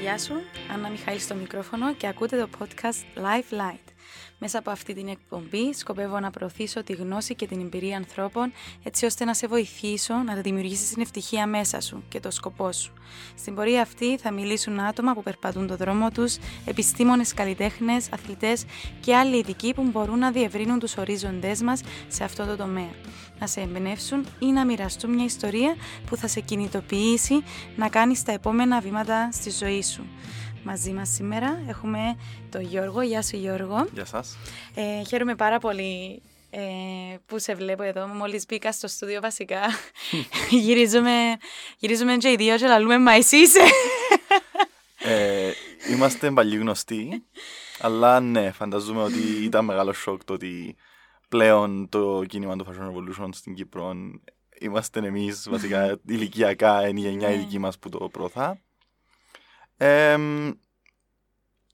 Γεια σου, Άννα Μιχαήλ στο μικρόφωνο και ακούτε το podcast Life Light. Μέσα από αυτή την εκπομπή σκοπεύω να προωθήσω τη γνώση και την εμπειρία ανθρώπων έτσι ώστε να σε βοηθήσω να δημιουργήσεις την ευτυχία μέσα σου και το σκοπό σου. Στην πορεία αυτή θα μιλήσουν άτομα που περπατούν το δρόμο τους, επιστήμονες, καλλιτέχνες, αθλητές και άλλοι ειδικοί που μπορούν να διευρύνουν τους ορίζοντές μας σε αυτό το τομέα. Να σε εμπνεύσουν ή να μοιραστούν μια ιστορία που θα σε κινητοποιήσει να κάνεις τα επόμενα βήματα στη ζωή σου. Μαζί μας σήμερα έχουμε τον Γιώργο. Γεια σου Γιώργο. Γεια σας. Ε, χαίρομαι πάρα πολύ ε, που σε βλέπω εδώ. Μόλις μπήκα στο στούντιο βασικά γυρίζουμε, γυρίζουμε και οι δύο και λαλούμε «Μα εσύ είσαι». Ε, είμαστε παλιοί γνωστοί, αλλά ναι, φανταζούμε ότι ήταν μεγάλο σοκ το ότι πλέον το κίνημα του Fashion Revolution στην Κύπρο είμαστε εμείς βασικά ηλικιακά, είναι η γενιά η Ναι. δική μας που το προωθά. Ε,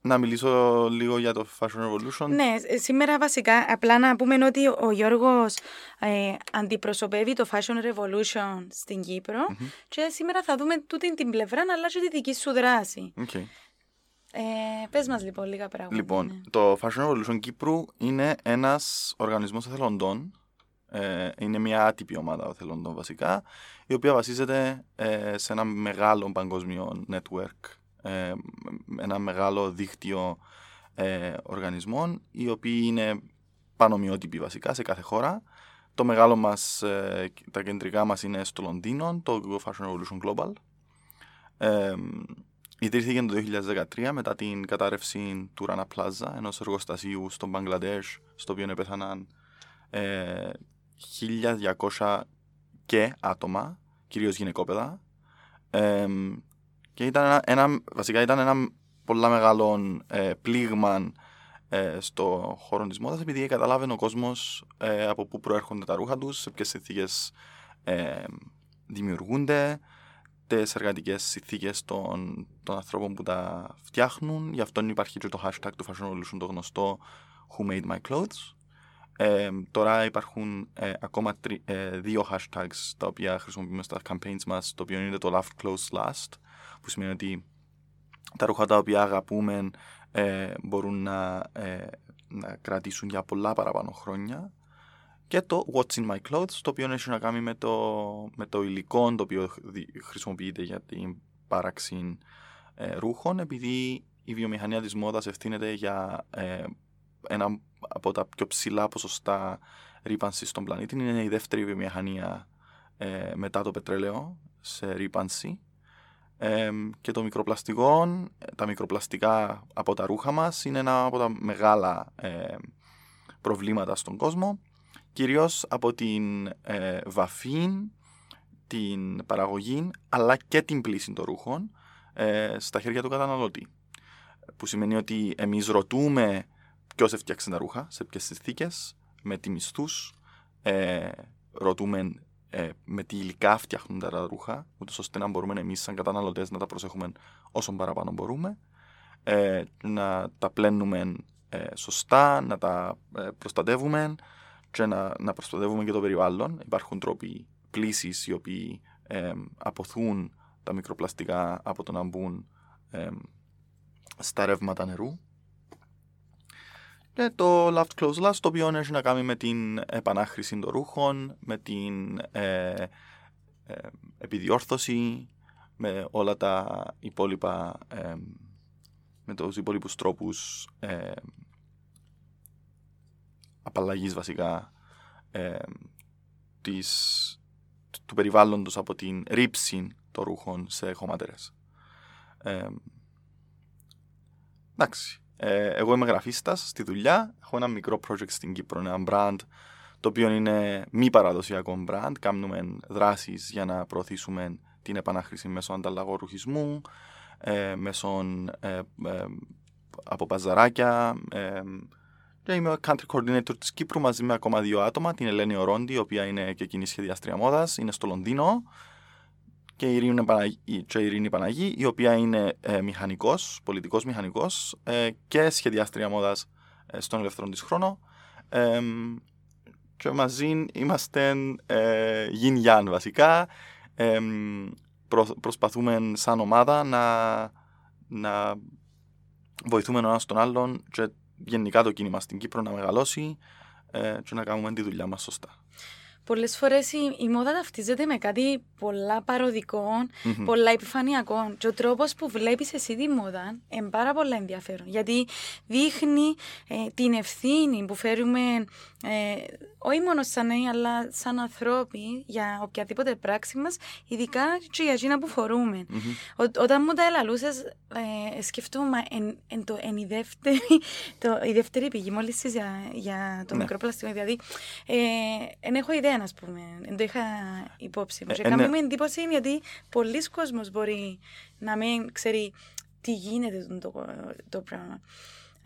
να μιλήσω λίγο για το Fashion Revolution. ναι, ε, σήμερα βασικά απλά να πούμε ότι ο Γιώργος ε, αντιπροσωπεύει το Fashion Revolution στην Κύπρο και σήμερα θα δούμε τούτη την πλευρά αλλά και τη δική σου δράση. Οκ. Ε, πες μας λοιπόν λίγα πράγματα. Λοιπόν, ναι. το Fashion Revolution Κύπρου είναι ένας οργανισμός εθελοντών. Ε, είναι μια άτυπη ομάδα εθελοντών βασικά, η οποία βασίζεται ε, σε ένα μεγάλο παγκόσμιο network, ε, ένα μεγάλο δίκτυο ε, οργανισμών, οι οποίοι είναι πανομοιότυποι βασικά σε κάθε χώρα. Το μεγάλο μας, ε, τα κεντρικά μας είναι στο Λονδίνο, το Fashion Revolution Global. Ε, Ιδρύθηκε το 2013 μετά την κατάρρευση του Ράνα Πλάζα, ενός εργοστασίου στο Μπαγκλαντές, στο οποίο επέθαναν ε, 1.200 και άτομα, κυρίως γυναικόπαιδα. Ε, και ήταν ένα, ένα- βασικά ήταν ένα πολλά μεγάλο ε, πλήγμα ε, στο χώρο της μόδας επειδή καταλάβαινε ο κόσμος ε, από πού προέρχονται τα ρούχα τους, σε ποιες συνθήκες ε, δημιουργούνται, τις εργατικές συνθήκες των, των ανθρώπων που τα φτιάχνουν. Γι' αυτό υπάρχει και το hashtag του Fashion Revolution το γνωστό Who Made My Clothes. Ε, τώρα υπάρχουν ε, ακόμα τρι- ε, δύο hashtags τα οποία χρησιμοποιούμε στα campaigns μας, το οποίο είναι το Love Clothes Last, που σημαίνει ότι τα ρούχα τα οποία αγαπούμε ε, μπορούν να, ε, να κρατήσουν για πολλά παραπάνω χρόνια και το What's in my clothes, το οποίο έχει να κάνει με το, με το υλικό το οποίο δι- χρησιμοποιείται για την πάραξη ε, ρούχων, επειδή η βιομηχανία της μόδας ευθύνεται για ε, ένα από τα πιο ψηλά ποσοστά ρήπανσης στον πλανήτη. Είναι η δεύτερη βιομηχανία ε, μετά το πετρέλαιο σε ρήπανση. Ε, και το μικροπλαστικό, τα μικροπλαστικά από τα ρούχα μας είναι ένα από τα μεγάλα ε, προβλήματα στον κόσμο κυρίως από την ε, βαφή, την παραγωγή, αλλά και την πλήση των ρούχων ε, στα χέρια του καταναλωτή. Που σημαίνει ότι εμείς ρωτούμε ποιος έφτιαξε τα ρούχα, σε ποιες συνθήκες, με τι μισθούς, ε, ρωτούμε ε, με τι υλικά φτιάχνουν τα ρούχα, ούτως ώστε να μπορούμε εμείς σαν καταναλωτές να τα προσέχουμε όσο παραπάνω μπορούμε, ε, να τα πλένουμε ε, σωστά, να τα ε, προστατεύουμε, και να, να προστατεύουμε και το περιβάλλον. Υπάρχουν τρόποι πλήσης οι οποίοι ε, αποθούν τα μικροπλαστικά από το να μπουν ε, στα ρεύματα νερού. Και το Left Close Last, το οποίο έχει να κάνει με την επανάχρηση των ρούχων, με την ε, ε, επιδιόρθωση, με όλα τα υπόλοιπα, ε, με τους υπόλοιπους τρόπους ε, απαλλαγής βασικά ε, της, του περιβάλλοντος από την ρήψη των ρούχων σε χωματερές. Ε, εντάξει. Ε, εγώ είμαι γραφίστας στη δουλειά. Έχω ένα μικρό project στην Κύπρο, ένα brand το οποίο είναι μη παραδοσιακό brand. Κάνουμε δράσεις για να προωθήσουμε την επανάχρηση μέσω ανταλλαγών ρουχισμού, ε, μέσω ε, ε, από παζαράκια, ε, και είμαι ο country coordinator της Κύπρου μαζί με ακόμα δύο άτομα, την Ελένη Ορόντι, η οποία είναι και κοινή σχεδιάστρια μόδας, είναι στο Λονδίνο, και η Ειρήνη, Παναγί, και η Ειρήνη Παναγή, η οποία είναι ε, μηχανικός, πολιτικός μηχανικός ε, και σχεδιάστρια μόδας ε, στον ελεύθερο της χρόνο. Ε, και μαζί είμαστε ε, yin yang βασικά. Ε, προ, προσπαθούμε σαν ομάδα να, να βοηθούμε ο ένας τον άλλον και γενικά το κίνημα στην Κύπρο να μεγαλώσει ε, και να κάνουμε τη δουλειά μας σωστά. Πολλές φορές η, η μόδα ταυτίζεται με κάτι πολλά παροδικό, mm-hmm. πολλά επιφανειακό και ο τρόπος που βλέπεις εσύ τη μόδα είναι πάρα πολλά ενδιαφέρον γιατί δείχνει ε, την ευθύνη που φέρουμε ε, όχι μόνο σαν νέοι αλλά σαν ανθρώποι για οποιαδήποτε πράξη μας ειδικά και για εκείνα που φορούμε. Mm-hmm. Ό, όταν μου τα ελαλούσες ε, σκεφτούμε εν, εν, το, εν η, δεύτερη, το, η δεύτερη πηγή μόλις για, για το ναι. μικρό πλαστικό δηλαδή ε, εν έχω ιδέα ας πούμε. Δεν το είχα υπόψη μου. Ε, και ε, ναι. εντύπωση γιατί πολλοί κόσμος μπορεί να μην ξέρει τι γίνεται το, το, το πράγμα.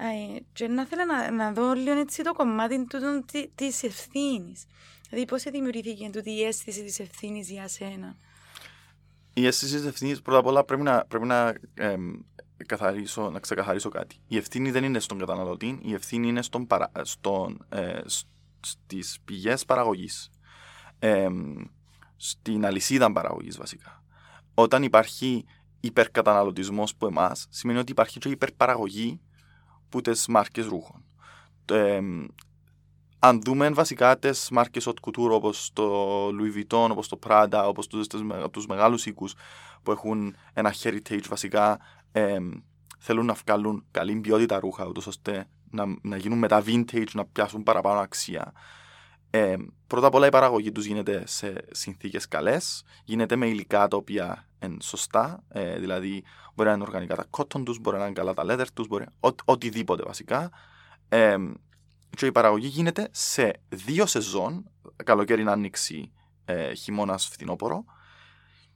Ε, και να θέλω να, να δω λίγο έτσι το κομμάτι του, της ευθύνης. Δηλαδή, πώς δημιουργήθηκε τούτη η αίσθηση της ευθύνης για σένα; Η αίσθηση της ευθύνης, πρώτα απ' όλα, πρέπει να, πρέπει να, ε, καθαρίσω, να ξεκαθαρίσω κάτι. Η ευθύνη δεν είναι στον καταναλωτή, η ευθύνη είναι στον, παρα, στον, ε, στις πηγές παραγωγής ε, στην αλυσίδα παραγωγής βασικά. Όταν υπάρχει υπερκαταναλωτισμός που εμάς, σημαίνει ότι υπάρχει και υπερπαραγωγή που τι μάρκες ρούχων. Ε, αν δούμε βασικά τι μάρκες haute couture όπως το Louis Vuitton, όπως το Prada, όπως τους μεγάλους οίκους που έχουν ένα heritage βασικά, ε, θέλουν να βγάλουν καλή ποιότητα ρούχα, ούτως ώστε να, να γίνουν μετά vintage, να πιάσουν παραπάνω αξία. Ε, πρώτα απ' όλα η παραγωγή τους γίνεται σε συνθήκες καλές, γίνεται με υλικά τα οποία είναι σωστά, ε, δηλαδή μπορεί να είναι οργανικά τα cotton τους, μπορεί να είναι καλά τα leather τους, μπορεί ο, οτιδήποτε βασικά. Ε, και η παραγωγή γίνεται σε δύο σεζόν, καλοκαίρι να άνοιξει ε, χειμώνας φθινόπωρο,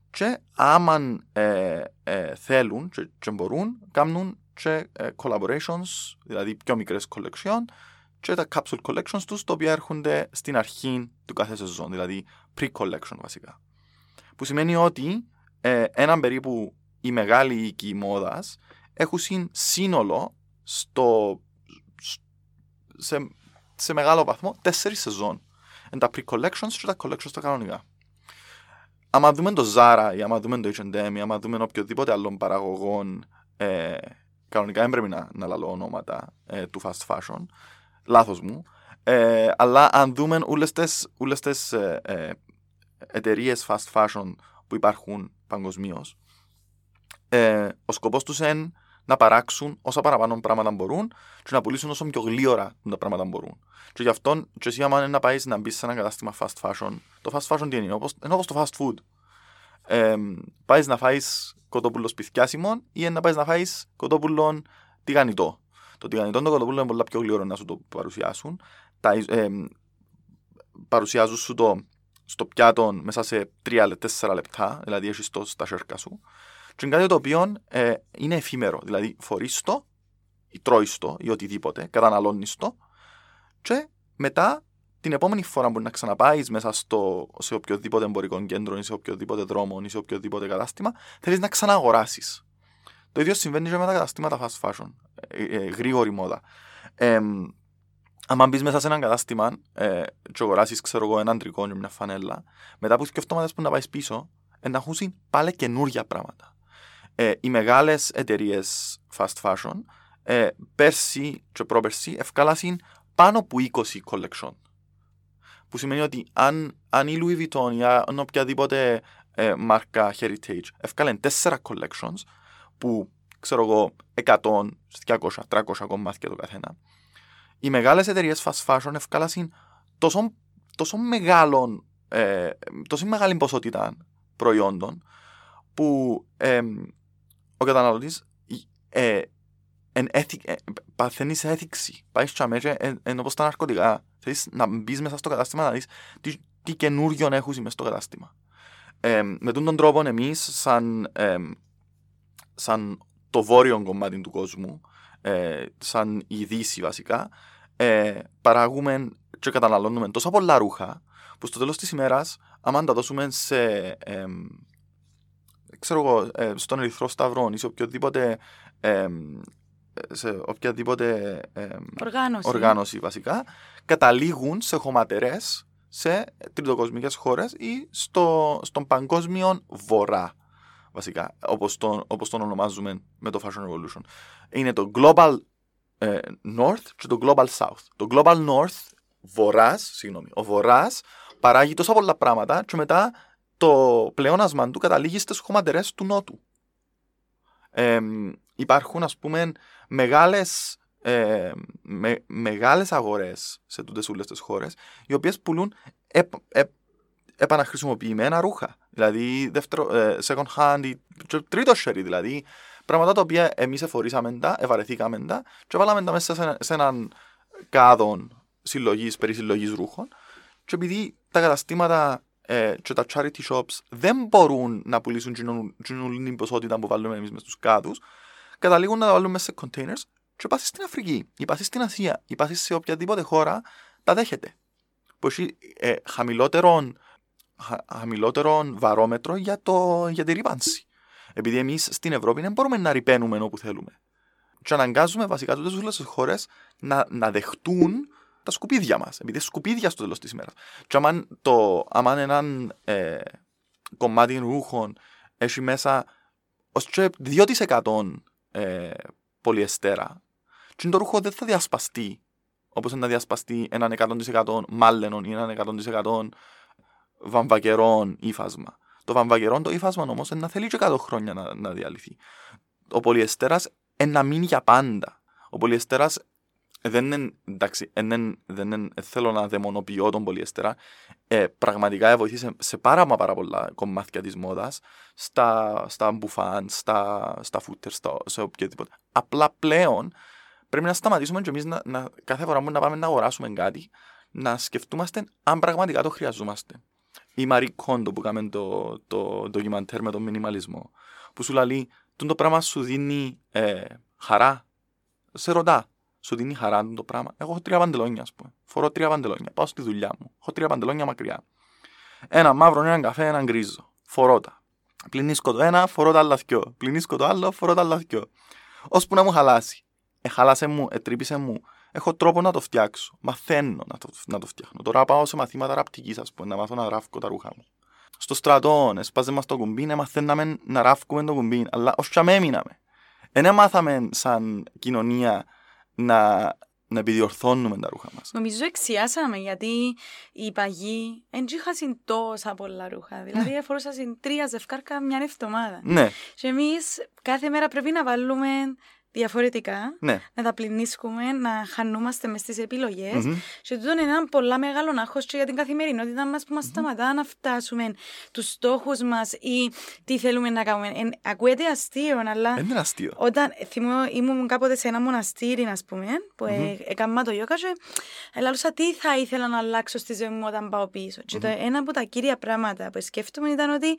και άμα ε, ε, θέλουν και, και, μπορούν, κάνουν και ε, collaborations, δηλαδή πιο μικρές collection, και τα capsule collections τους, τα οποία έρχονται στην αρχή του κάθε σεζόν, δηλαδή pre-collection βασικά. Που σημαίνει ότι ε, έναν περίπου οι μεγάλοι οίκοι μόδας έχουν σύνολο στο, σε, σε μεγάλο βαθμό τέσσερις σεζόν. Είναι τα pre-collections και τα collections τα κανονικά. Άμα δούμε το Zara ή άμα δούμε το H&M ή άμα δούμε οποιοδήποτε άλλων παραγωγών ε, κανονικά δεν πρέπει να, να λαλώ ονόματα ε, του fast fashion λάθος μου. Ε, αλλά αν δούμε όλες τις, όλες τις ε, ε, εταιρείες fast fashion που υπάρχουν παγκοσμίως, ε, ο σκοπός τους είναι να παράξουν όσα παραπάνω πράγματα μπορούν και να πουλήσουν όσο πιο γλύωρα τα πράγματα μπορούν. Και γι' αυτό, και εσύ άμα είναι να πάεις να μπεις σε ένα κατάστημα fast fashion, το fast fashion τι είναι, όπως, είναι όπως το fast food. Ε, πάεις να φάεις κοτόπουλο σπιθιάσιμο ή να πάεις να φάεις κοτόπουλο τηγανιτό. Το τηγανιτό το κοτοπούλο είναι πολλά πιο γλυόρο να σου το παρουσιάσουν. Τα, ε, παρουσιάζουν σου το στο πιάτο μέσα σε 3-4 λεπτά, δηλαδή έχεις το στα σέρκα σου. Και είναι κάτι το οποίο ε, είναι εφήμερο, δηλαδή φορείς το, ή τρώεις το, ή οτιδήποτε, καταναλώνεις το, και μετά την επόμενη φορά που να ξαναπάεις μέσα στο, σε οποιοδήποτε εμπορικό κέντρο ή σε οποιοδήποτε δρόμο ή σε οποιοδήποτε κατάστημα, θέλεις να ξαναγοράσεις. Το ίδιο συμβαίνει και με τα καταστήματα fast fashion. Ε, ε, γρήγορη μόδα. Ε, αν μπεις μέσα σε ένα κατάστημα ε, και αγοράσεις, ξέρω εγώ, έναν τρικό και μια φανέλα, μετά από σκεφτόμαστε που να πάεις πίσω, ε, να έχουν πάλι καινούργια πράγματα. Ε, οι μεγάλες εταιρείες fast fashion ε, πέρσι και πρόπερσι ευκάλασαν πάνω από 20 collection. Που σημαίνει ότι αν, αν η Louis Vuitton ή αν οποιαδήποτε ε, μάρκα heritage ευκάλεν 4 collections, που ξέρω εγώ 100, 200, 300 κομμάτια το καθένα. Οι μεγάλες εταιρείες fast fashion ευκάλασαν τόσο, τόσο μεγάλων, ε, τόσο μεγάλη ποσότητα προϊόντων που ε, ο καταναλωτής ε, εν έθι, ε, παθαίνεις σε έθιξη. Πάει στο αμέσως εν, εν, όπως τα ναρκωτικά. Θέλεις να μπεις μέσα στο κατάστημα να δεις τι, τι καινούριο έχουν μέσα στο κατάστημα. Ε, με τον τρόπο εμείς σαν ε, σαν το βόρειο κομμάτι του κόσμου, ε, σαν η Δύση βασικά, ε, παράγουμε και καταναλώνουμε τόσα πολλά ρούχα που στο τέλος της ημέρας, άμα τα δώσουμε σε, ε, ξέρω εγώ, ε, στον Ερυθρό Σταυρό ή σε οποιοδήποτε σε οποιαδήποτε οργάνωση. οργάνωση βασικά, καταλήγουν σε χωματερές σε τριτοκοσμικές χώρες ή στο, στον παγκόσμιο βορρά βασικά, όπως τον, όπως τον ονομάζουμε με το Fashion Revolution. Είναι το Global ε, North και το Global South. Το Global North, βορράς, συγγνώμη, ο βορράς παράγει τόσα πολλά πράγματα και μετά το πλεόνασμα του καταλήγει στις χωματερές του Νότου. Ε, υπάρχουν ας πούμε μεγάλες, ε, με, μεγάλες αγορές σε τούτες όλες τις χώρες οι οποίες πουλούν επ, επ, επαναχρησιμοποιημένα ρούχα. Δηλαδή δεύτερο, ε, second hand, τρίτο sherry δηλαδή. Πράγματα τα οποία εμείς εφορήσαμε τα, ευαρεθήκαμε τα και βάλαμε τα μέσα σε, σε έναν κάδο συλλογής, περί συλλογής ρούχων. Και επειδή τα καταστήματα ε, και τα charity shops δεν μπορούν να πουλήσουν την ποσότητα που βάλουμε εμείς μες στου κάδους, καταλήγουν να τα βάλουν μέσα σε containers και πάσει στην Αφρική, ή πάσει στην Ασία, ή πάσει σε οποιαδήποτε χώρα, τα δέχεται. Που έχει ε, χαμηλότερο χαμηλότερο βαρόμετρο για, το, για τη ρήπανση. Επειδή εμείς στην Ευρώπη δεν μπορούμε να ρηπαίνουμε όπου θέλουμε. Και αναγκάζουμε βασικά τούτες όλε τι χώρες να, να δεχτούν τα σκουπίδια μας. Επειδή σκουπίδια στο τέλος της ημέρας. Και άμα, το, άμα ένα ε, κομμάτι ρούχων έχει μέσα ως 2% ε, πολυεστέρα, και το ρούχο δεν θα διασπαστεί όπως να διασπαστεί έναν 100% μάλαινον ή έναν 100% βαμβακερών ύφασμα. Το βαμβακερόν το ύφασμα όμως να θέλει και 100 χρόνια να, να διαλυθεί. Ο πολυεστέρας να μείνει για πάντα. Ο πολυεστέρας δεν είναι, εντάξει, δεν, δεν θέλω να δαιμονοποιώ τον πολυεστέρα. Ε, πραγματικά βοηθήσει σε πάρα, πάρα πολλά κομμάτια της μόδας, στα, στα μπουφάν, στα, στα φούτερ, στα, σε οποιοδήποτε. Απλά πλέον πρέπει να σταματήσουμε και εμείς να, να, κάθε φορά που να πάμε να αγοράσουμε κάτι, να σκεφτούμαστε αν πραγματικά το χρειαζόμαστε η Μαρή Κόντο που κάνουμε το, το ντοκιμαντέρ με τον μινιμαλισμό που σου λέει το πράγμα σου δίνει ε, χαρά σε ρωτά σου δίνει χαρά το πράγμα εγώ έχω τρία παντελόνια ας πούμε. Φορώ τρία παντελόνια. Πάω στη δουλειά μου. Έχω τρία παντελόνια μακριά. Ένα μαύρο, ένα καφέ, ένα γκρίζο. Φορώ τα. Πλυνίσκω το ένα, φορώ τα άλλα δυο. Πλυνίσκω το άλλο, φορώ τα άλλα δυο. Ώσπου να μου χαλάσει. Εχάλασε μου, ετρύπησε μου έχω τρόπο να το φτιάξω. Μαθαίνω να το, να το φτιάχνω. Τώρα πάω σε μαθήματα ραπτικής, ας πούμε, να μάθω να ράφω τα ρούχα μου. Στο στρατό, εσπάζε μα το κουμπί, ναι, μαθαίναμε να ράφουμε το κουμπί, αλλά ω τσαμέ έμειναμε. Δεν μάθαμε σαν κοινωνία να, να επιδιορθώνουμε τα ρούχα μας. Νομίζω εξιάσαμε γιατί οι παγιοί δεν είχαν τόσα πολλά ρούχα. Δηλαδή ναι. φορούσαν τρία ζευκάρκα μια εβδομάδα. Ναι. Και εμείς κάθε μέρα πρέπει να βάλουμε διαφορετικά, ναι. να τα πληνίσκουμε, να χανούμαστε μες στι επιλογές. Mm-hmm. Και τούτο είναι ένα πολλά μεγάλο άγχος για την καθημερινότητα μας που μας mm-hmm. σταματά να φτάσουμε τους στόχους μας ή τι θέλουμε να κάνουμε. Εν, ακούεται αστείο, αλλά. Είναι αστείο. Όταν θυμώ, ήμουν κάποτε σε ένα μοναστήρι, α πούμε, που mm-hmm. έκανα το γιόκα, και ελάλουσα τι θα ήθελα να αλλάξω στη ζωή μου όταν πάω πίσω. Mm-hmm. Και το ένα από τα κύρια πράγματα που σκέφτομαι ήταν ότι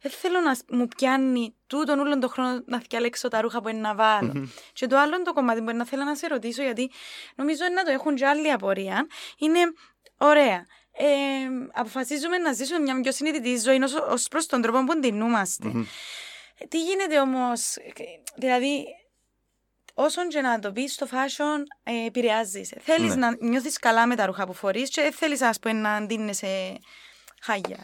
δεν θέλω να μου πιάνει τούτον όλον τον χρόνο να διαλέξω τα ρούχα που είναι να βάλω. Mm-hmm. Και το άλλο το κομμάτι που να θέλω να σε ρωτήσω, γιατί νομίζω να το έχουν και άλλη απορία, είναι ωραία. Ε, αποφασίζουμε να ζήσουμε μια πιο συνειδητή ζωή ως προς τον τρόπο που ντυνούμαστε. Mm-hmm. Τι γίνεται όμως, δηλαδή, όσον και να το πεις στο fashion, ε, επηρεάζει. Θέλεις ναι. να νιώθεις καλά με τα ρούχα που φορείς και θέλεις, ας πούμε, να αντίνεσαι χάγια.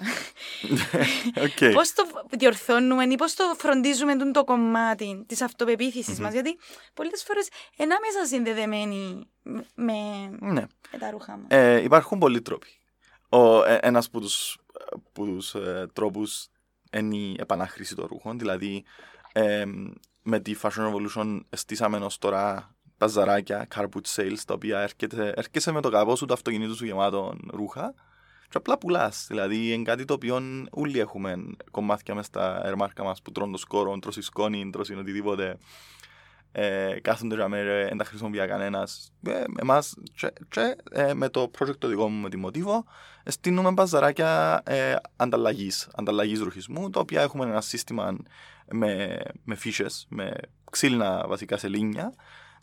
okay. Πώς το διορθώνουμε ή πώς το φροντίζουμε το κομμάτι της αυτοπεποίθησης mm-hmm. μας, Γιατί πολλές φορές είναι άμεσα συνδεδεμένοι με, ναι. με τα ρούχα μας. Ε, υπάρχουν πολλοί τρόποι. ε, Ένας από τους ε, τρόπους είναι η επανάχρηση των ρούχων. Δηλαδή, ε, με τη Fashion Revolution στήσαμε ως τώρα παζαράκια, carpet sales, τα οποία έρχεται, έρχεσαι με το καπό σου, το αυτοκινήτου σου γεμάτο ρούχα και απλά πουλάς. Δηλαδή, είναι κάτι το οποίο όλοι έχουμε κομμάτια μες στα ερμάρκα μας που τρώνε το σκόρο, τρώσει σκόνη, τρώσει οτιδήποτε. Ε, κάθονται για μέρα, δεν τα χρησιμοποιεί κανένας. Ε, Εμάς, και, ε, με το project το δικό μου με τη Μοτίβο, στείλουμε μπαζαράκια ε, ανταλλαγής, ανταλλαγής ρουχισμού, τα οποία έχουμε ένα σύστημα με, με φύσες, με ξύλινα βασικά σελίνια,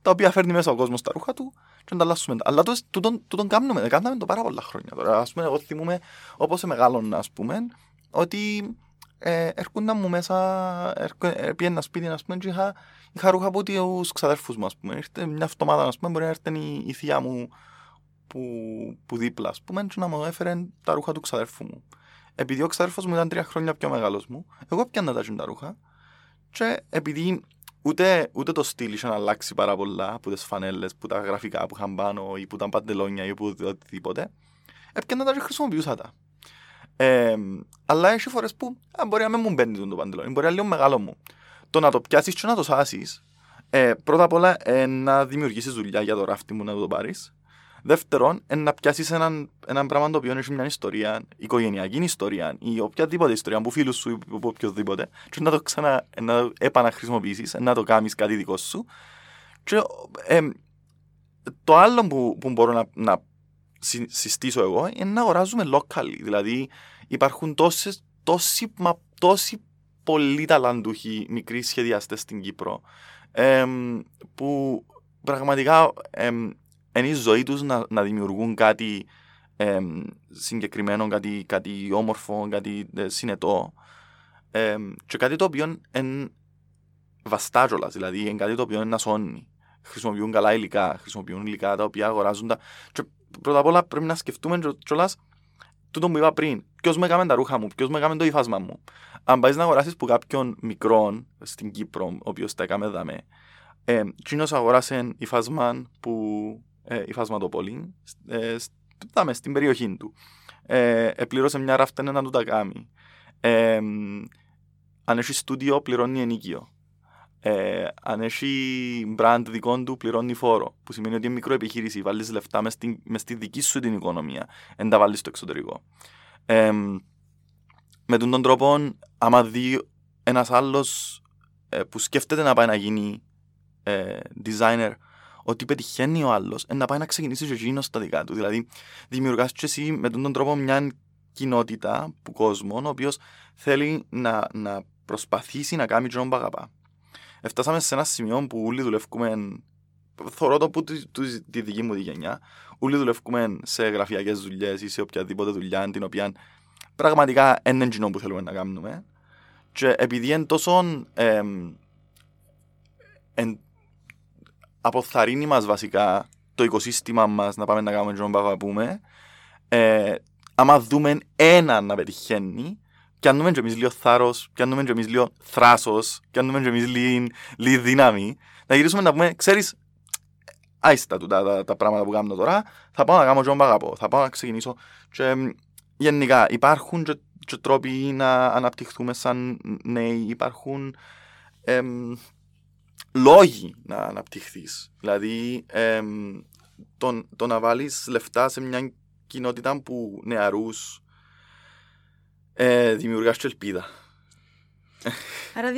τα οποία φέρνει μέσα ο κόσμος στα ρούχα του και ανταλλάσσουμε. Αλλά το, τον κάνουμε, κάνουμε το πάρα πολλά χρόνια τώρα. Ας πούμε, εγώ θυμούμαι όπως σε μεγάλο, ας πούμε, ότι ε, έρχονταν μου μέσα, ε, πήγαινα σπίτι, ας πούμε, και είχα, είχα ρούχα από τους ξαδέρφους μου, ας πούμε. Ήρθε μια εβδομάδα, ας πούμε, μπορεί να έρθει η, η θεία μου που, που δίπλα, ας πούμε, και να μου έφερε τα ρούχα του ξαδέρφου μου. επειδή ο ξάδερφος μου ήταν τρία χρόνια πιο μεγάλος μου, εγώ πιάνα τα τα ρούχα και επειδή ούτε, ούτε το στυλ είχε να αλλάξει πάρα πολλά από τις φανέλες, που τα γραφικά που είχαν πάνω ή που τα παντελόνια ή που οτιδήποτε, έπιανα τα και χρησιμοποιούσα τα. Ε, αλλά έχει φορές που α, μπορεί να μην μου μπαίνει το παντελόνι, μπορεί να είναι λίγο μεγάλο μου. Το να το πιάσεις και να το σάσεις, ε, πρώτα απ' όλα ε, να δημιουργήσεις δουλειά για το ράφτη μου να το πάρεις. Δεύτερον, ε, να πιάσεις έναν, έναν πράγμα το οποίο έχει μια ιστορία, οικογενειακή ιστορία ή οποιαδήποτε ιστορία που φίλους σου ή από οποιοδήποτε, και να το ξανα να το επαναχρησιμοποιήσεις, να το κάνεις κάτι δικό σου. Και, ε, το άλλο που, που μπορώ να, να συστήσω εγώ είναι να αγοράζουμε local. Δηλαδή, υπάρχουν τόσες, τόσοι, μα, τόσοι πολλοί ταλαντούχοι μικροί σχεδιαστές στην Κύπρο ε, που πραγματικά ε, είναι η ζωή τους να, να δημιουργούν κάτι ε, συγκεκριμένο, κάτι, κάτι όμορφο, κάτι ε, συνετό ε, και κάτι το οποίο είναι βαστά κιόλας, δηλαδή είναι κάτι το οποίο είναι να σώνει. Χρησιμοποιούν καλά υλικά, χρησιμοποιούν υλικά τα οποία αγοράζουν τα... Και πρώτα απ' όλα πρέπει να σκεφτούμε κιόλας τούτο που είπα πριν. Ποιος με έκανε τα ρούχα μου, ποιος με έκανε το υφάσμα μου. Αν πάεις να αγοράσεις που κάποιον μικρόν στην Κύπρο, ο οποίος τα έκαμε δαμέ, ε, αγοράσει υφάσμα που ε, υφασματοπολή ε, στην περιοχή του. Ε, πλήρωσε μια ράφτα να του τα κάνει. Ε, αν έχει στούντιο, πληρώνει ενίκιο. Ε, αν έχει μπραντ δικό του, πληρώνει φόρο. Που σημαίνει ότι είναι μικρό επιχείρηση. Βάλεις λεφτά μες στη, μες στη δική σου την οικονομία. Δεν τα βάλεις στο εξωτερικό. Ε, με τον τρόπο, άμα δει ένας άλλος ε, που σκέφτεται να πάει να γίνει ε, designer, ότι πετυχαίνει ο άλλος να πάει να ξεκινήσει και εκείνο στα δικά του. Δηλαδή, δημιουργάς και εσύ με τον τρόπο μια κοινότητα που κόσμο, ο οποίος θέλει να, να προσπαθήσει να κάνει τον που αγαπά. Φτάσαμε σε ένα σημείο που όλοι δουλεύουμε, θεωρώ το που τη, τη δική μου τη γενιά, όλοι δουλεύουμε σε γραφειακές δουλειές ή σε οποιαδήποτε δουλειά την οποία πραγματικά δεν είναι που θέλουμε να κάνουμε. Και επειδή είναι τόσο ε, εν, αποθαρρύνει μας βασικά το οικοσύστημα μας να πάμε να κάνουμε τον που αγαπούμε. Ε, άμα δούμε έναν να πετυχαίνει, και αν δούμε και εμείς λίγο θάρρος, και αν δούμε και εμείς λίγο θράσος, και αν δούμε και εμείς λίγο, λίγο δύναμη, να γυρίσουμε να πούμε, ξέρεις, άιστα του τα, τα, τα, πράγματα που κάνω τώρα, θα πάω να κάνω τον που αγαπώ, θα πάω να ξεκινήσω. Και, γενικά υπάρχουν και, και τρόποι να αναπτυχθούμε σαν νέοι, υπάρχουν λόγοι να αναπτυχθείς. Δηλαδή, ε, το, το να βάλεις λεφτά σε μια κοινότητα που νεαρούς ε, δημιουργάς ελπίδα. Άρα,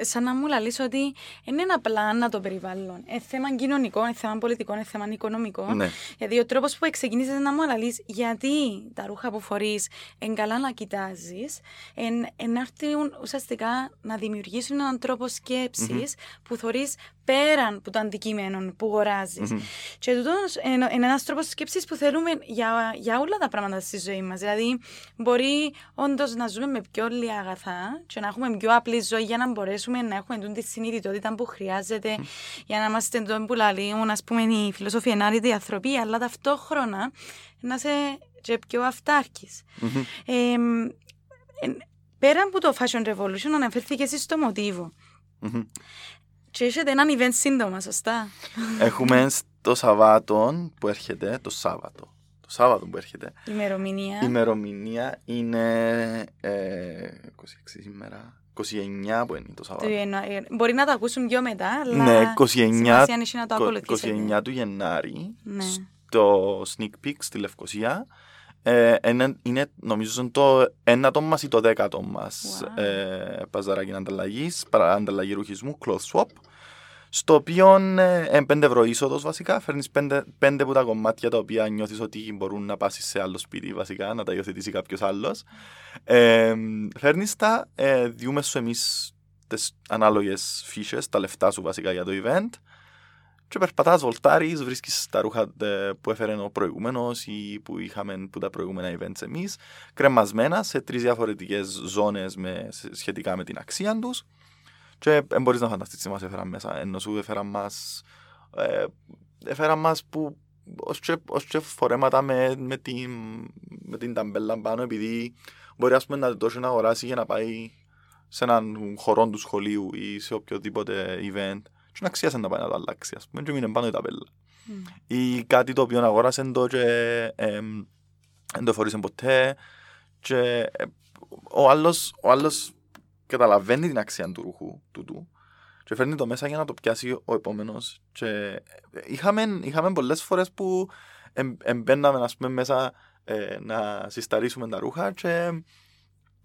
σαν να μου λαλείς ότι είναι ένα απλά να το περιβάλλον. Είναι θέμα κοινωνικό, είναι θέμα πολιτικό, είναι θέμα οικονομικό. Ναι. Γιατί ο τρόπος που ξεκινήσεις να μου λαλείς γιατί τα ρούχα που φορείς είναι καλά να κοιτάζεις, είναι έρθουν ουσιαστικά να δημιουργήσουν έναν τρόπο που θεωρεί πέραν από το αντικείμενο που αγοράζει. Mm-hmm. Και τούτος είναι ένας τρόπος σκέψης που θέλουμε για, για όλα τα πράγματα στη ζωή μας. Δηλαδή, μπορεί όντως να ζούμε με πιο λίγα αγαθά και να έχουμε πιο απλή ζωή για να μπορέσουμε να έχουμε τη συνειδητότητα που χρειάζεται mm-hmm. για να είμαστε τον που λαλούν, ας πούμε, η φιλοσοφία είναι άλλη διαθροπή, αλλά ταυτόχρονα να είσαι και πιο αυτάρκης. Mm-hmm. Ε, ε, πέρα από το Fashion Revolution, αναφέρθηκε εσύ στο μοτίβο. Mm-hmm. Και έχετε έναν event σύντομα, σωστά; Έχουμε το Σαββάτο που έρχεται, το Σάββατο. Το Σάββατο που έρχεται. Η ημερομηνία. Η ημερομηνία είναι ε, 26 σήμερα. 29 που είναι το Σαββάτο. Μπορεί να το ακούσουν πιο μετά, αλλά ναι, 29, να το 29 του Γενάρη, ναι. στο Sneak Peek στη Λευκοσία. Ε, είναι, νομίζω το ένατο μας ή το δέκατο μας wow. ε, παζαράκι ανταλλαγής, ανταλλαγή ρουχισμού, cloth swap στο οποίο ε, πέντε ευρώ είσοδος βασικά. Φέρνεις πέντε, πέντε από τα κομμάτια τα οποία νιώθεις ότι μπορούν να πάσεις σε άλλο σπίτι βασικά, να τα υιοθετήσει κάποιος άλλος. Ε, Φέρνεις τα, ε, διούμε σου εμείς τις ανάλογες φύσες, τα λεφτά σου βασικά για το event. Και περπατάς, βολτάρεις, βρίσκεις τα ρούχα ε, που έφερε ο προηγούμενος ή που είχαμε που τα προηγούμενα events εμείς, κρεμασμένα σε τρεις διαφορετικές ζώνες σχετικά με την αξία τους. Και δεν μπορείς να φανταστείς τι μας έφεραν μέσα, ενώ σου έφεραν μας, ε, έφεραν μας που ως και, ως και φορέματα με, με, την, με την ταμπέλα πάνω επειδή μπορεί ας πούμε να το να αγοράσει για να πάει σε έναν χορό του σχολείου ή σε οποιοδήποτε event και να αξίασε να πάει να το αλλάξει ας πούμε και μείνει πάνω η ταμπέλα mm. ή κάτι το οποίο αγοράσει το και ε, δεν το φορήσε ποτέ και ε, ο άλλος, ο άλλος καταλαβαίνει την αξία του ρούχου του, του και φέρνει το μέσα για να το πιάσει ο επόμενος. Και είχαμε, είχαμε πολλές φορές που εμπαίναμε ας πούμε, μέσα ε, να συσταρίσουμε τα ρούχα και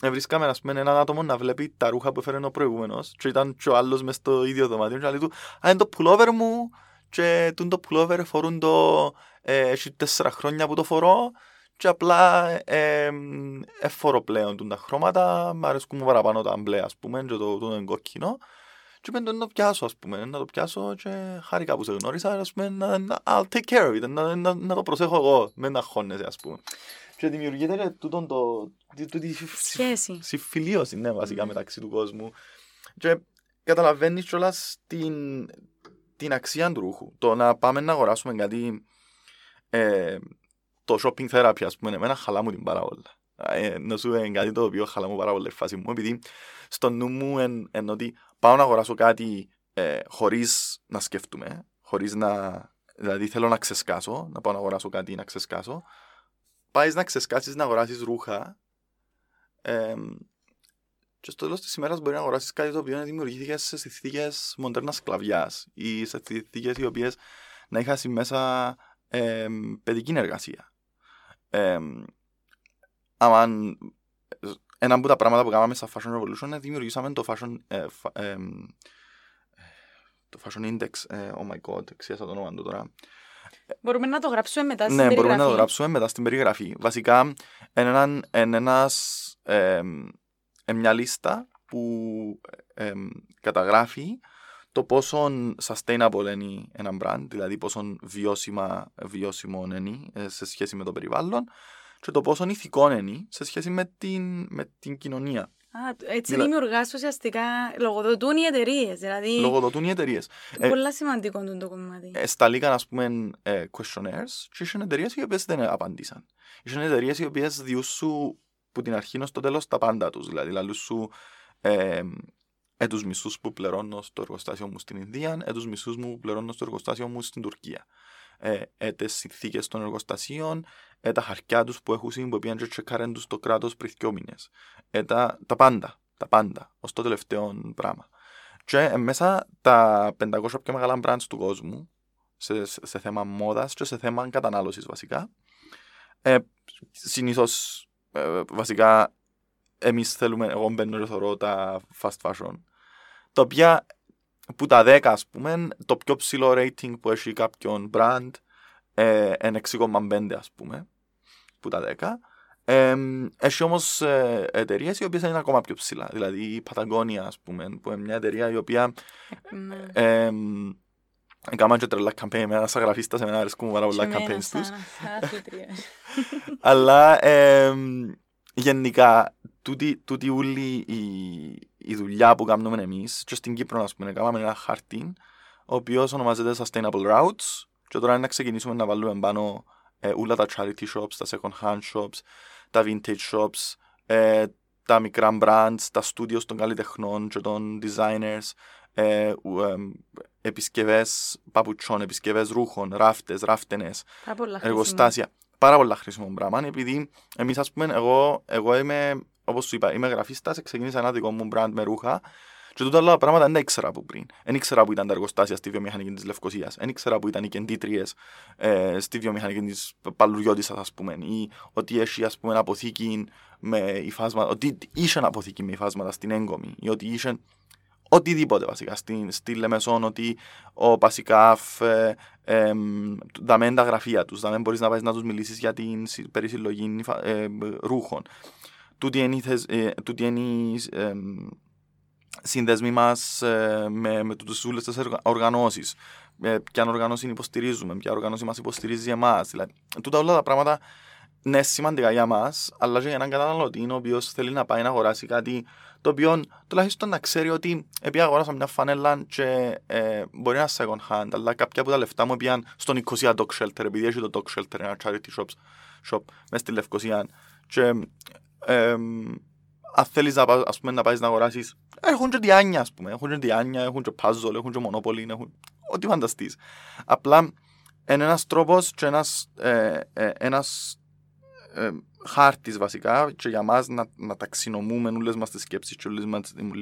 βρίσκαμε ας πούμε, έναν άτομο να βλέπει τα ρούχα που έφερε ο προηγούμενος. Και ήταν και ο άλλος μέσα στο ίδιο δωμάτιο. Και λέει του, Α, είναι το pullover μου. Και το pullover φορούν το. Ε, έχει τέσσερα χρόνια που το φορώ. Και απλά ε, ε, φορώ πλέον τα χρώματα. Μ' αρέσκουν παραπάνω τα μπλε, ας πούμε, και το, το, το κόκκινο και είπαν να το πιάσω, ας πούμε, να το πιάσω και χάρηκα που σε γνώρισα, ας πούμε, να, να, I'll take care of it, να, να, να το προσέχω εγώ, με να χώνεσαι, ας πούμε. Και δημιουργείται τούτον το, τούτη σχέση. Συμφιλίωση, ναι, βασικά, μεταξύ του κόσμου. Και καταλαβαίνεις κιόλας την, την αξία του ρούχου. Το να πάμε να αγοράσουμε κάτι, ε, το shopping therapy, ας πούμε, εμένα χαλά μου την πάρα όλα. Ε, να σου είναι κάτι το οποίο χαλά μου πάρα πολύ φάση μου, επειδή στο νου μου είναι ότι πάω να αγοράσω κάτι ε, χωρίς να σκεφτούμε, χωρίς να. Δηλαδή θέλω να ξεσκάσω, να πάω να αγοράσω κάτι να ξεσκάσω. Πάεις να ξεσκάσεις να αγοράσεις ρούχα. Ε, και στο τέλος της ημέρας μπορεί να αγοράσεις κάτι το οποίο δημιουργήθηκε σε συνθήκες μοντέρνας σκλαβιάς ή σε συνθήκες οι οποίες να είχαν μέσα ε, παιδική εργασία. Ε, ένα από τα πράγματα που κάναμε στα Fashion Revolution είναι δημιουργήσαμε το Fashion, ε, ε, το fashion Index. Ε, oh my god, εξίασα το όνομα του τώρα. Μπορούμε να το γράψουμε μετά στην ναι, περιγραφή. Ναι, μπορούμε να το γράψουμε μετά στην περιγραφή. Βασικά, είναι ένας, ε, μια λίστα που καταγράφει το πόσο sustainable είναι ένα brand, δηλαδή πόσο βιώσιμα, βιώσιμο είναι σε σχέση με το περιβάλλον και το πόσο ηθικό είναι σε σχέση με την, με την κοινωνία. Α, έτσι Δηλα... δημιουργάς ουσιαστικά λογοδοτούν οι εταιρείες. Δηλαδή... Λογοδοτούν οι εταιρείες. Ε, πολλά σημαντικό το κομμάτι. Ε, σταλήκαν, ας πούμε, ε, questionnaires και είχαν εταιρείες οι οποίες δεν απαντήσαν. Είχαν εταιρείες οι οποίες διούσου που την αρχή ως το τέλος τα πάντα τους. Δηλαδή, λαλού σου ε, ε, τους μισούς που πληρώνω στο εργοστάσιο μου στην Ινδία, ε, τους μισούς μου που πληρώνω στο εργοστάσιο μου στην Τουρκία ε, ε, τις συνθήκες των εργοστασίων, ε, τα χαρτιά τους που έχουν που πήγαν και τσεκάρεν τους το κράτος πριν δυο μήνες. Ε, τα, τα πάντα, τα πάντα, ως το τελευταίο πράγμα. Και ε, μέσα τα 500 πιο μεγάλα brands του κόσμου, σε, σε, σε θέμα μόδας και σε θέμα κατανάλωσης βασικά, ε, συνήθως ε, βασικά εμείς θέλουμε, εγώ μπαίνω και θωρώ τα fast fashion, τα οποία που τα 10 ας πούμε, το πιο ψηλό rating που έχει κάποιον brand ε, είναι 6,5 ας πούμε, που τα 10. Ε, έχει όμως ε, εταιρείες οι οποίες είναι ακόμα πιο ψηλά. Δηλαδή η Patagonia, ας πούμε, που είναι μια εταιρεία η οποία. Ε, Έκανα και τρελά καμπέιν με ένας αγραφίστας, εμένα αρέσκουν πάρα πολλά καμπέιν τους. Αλλά γενικά, τούτη, τούτη όλη η, η δουλειά που κάνουμε εμείς, και στην Κύπρο, ας πούμε, κάναμε ένα χαρτί, ο οποίος ονομάζεται Sustainable Routes, και τώρα είναι να ξεκινήσουμε να βάλουμε πάνω ε, όλα τα charity shops, τα second hand shops, τα vintage shops, ε, τα μικρά brands, τα studios των καλλιτεχνών και των designers, ε, ε, επισκευές παπουτσών, επισκευές ρούχων, ράφτες, ράφτενες, εργοστάσια. Πάρα πολλά χρήσιμο πράγμα, επειδή εμείς ας πούμε, εγώ, εγώ είμαι, όπως σου είπα, είμαι γραφίστας, ξεκίνησα ένα δικό μου brand με ρούχα και τούτα άλλα πράγματα δεν ήξερα από πριν. Δεν ήξερα που ήταν τα εργοστάσια στη βιομηχανική της Λευκοσίας, δεν ήξερα που ήταν οι κεντήτριες ε, στη βιομηχανική της Παλουριώτησας, ας πούμε, ή ότι έχει, ας πούμε, αποθήκη με υφάσματα, ότι είχε αποθήκη με υφάσματα στην έγκομη, ή ότι είχε οτιδήποτε βασικά στην, στη Λεμεσόν, ότι ο Πασικάφ ε, ε, δαμέν τα γραφεία τους, δαμέν μπορείς να πάει να τους μιλήσεις για την περισυλλογή ε, ρούχων. Τούτη είναι, ε, τούτη είναι ε, σύνδεσμοι μας ε, με, με τους όλες τις οργανώσεις. Ε, ποια οργανώση υποστηρίζουμε, ποια οργανώση μας υποστηρίζει εμάς. Δηλαδή, τούτα όλα τα πράγματα ναι, σημαντικά για μας, αλλά και για έναν καταναλωτή ο οποίος θέλει να πάει να αγοράσει κάτι το οποίο τουλάχιστον να ξέρει ότι επειδή αγοράσα μια φανέλα και ε, μπορεί να second hand, αλλά κάποια από τα λεφτά μου πήγαν στον Οικοσία Dog Shelter, επειδή έχει το Dog Shelter, ένα charity shop, shop μέσα στη Λευκοσία. Και ε, αν θέλεις να, ας πούμε, να πάεις να αγοράσεις, έχουν και διάνια, ας πούμε, έχουν και διάνια, έχουν και puzzle, έχουν και μονόπολη, έχουν ό,τι φανταστείς. Απλά είναι ένας τρόπος και ένας, ε, ε, ένας ε, χάρτης βασικά και για μας να, να ταξινομούμε όλες μας τις σκέψεις και όλες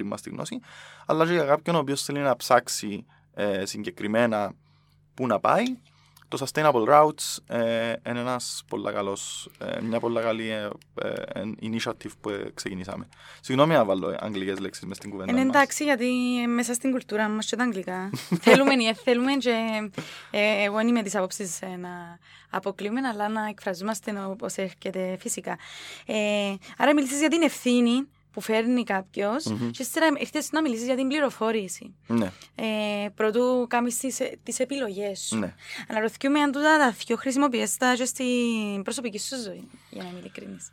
μας τη γνώση αλλά και για κάποιον ο οποίος θέλει να ψάξει ε, συγκεκριμένα πού να πάει το Sustainable Routes ε, είναι ένας πολύ καλός, ε, μια πολύ καλή ε, ε, initiative που ξεκινήσαμε. Συγγνώμη να βάλω αγγλικές λέξεις μες στην κουβέντα Είναι εντάξει γιατί μέσα στην κουλτούρα μας και τα αγγλικά. θέλουμε ή θέλουμε και ε, εγώ είμαι της άποψης να αποκλείουμε αλλά να εκφραζόμαστε όπως έρχεται φυσικά. Ε, άρα μιλήσεις για την ευθύνη που φέρνει κάποιος, mm-hmm. και ύστερα έρχεται να μιλήσεις για την πληροφόρηση. Ναι. Ε, πρωτού κάνεις τις επιλογές σου. Ναι. Αναρωτιούμε αν τούτα τα πιο χρησιμοποιήσει τα και στην προσωπική σου ζωή, για να μην ειλικρινής.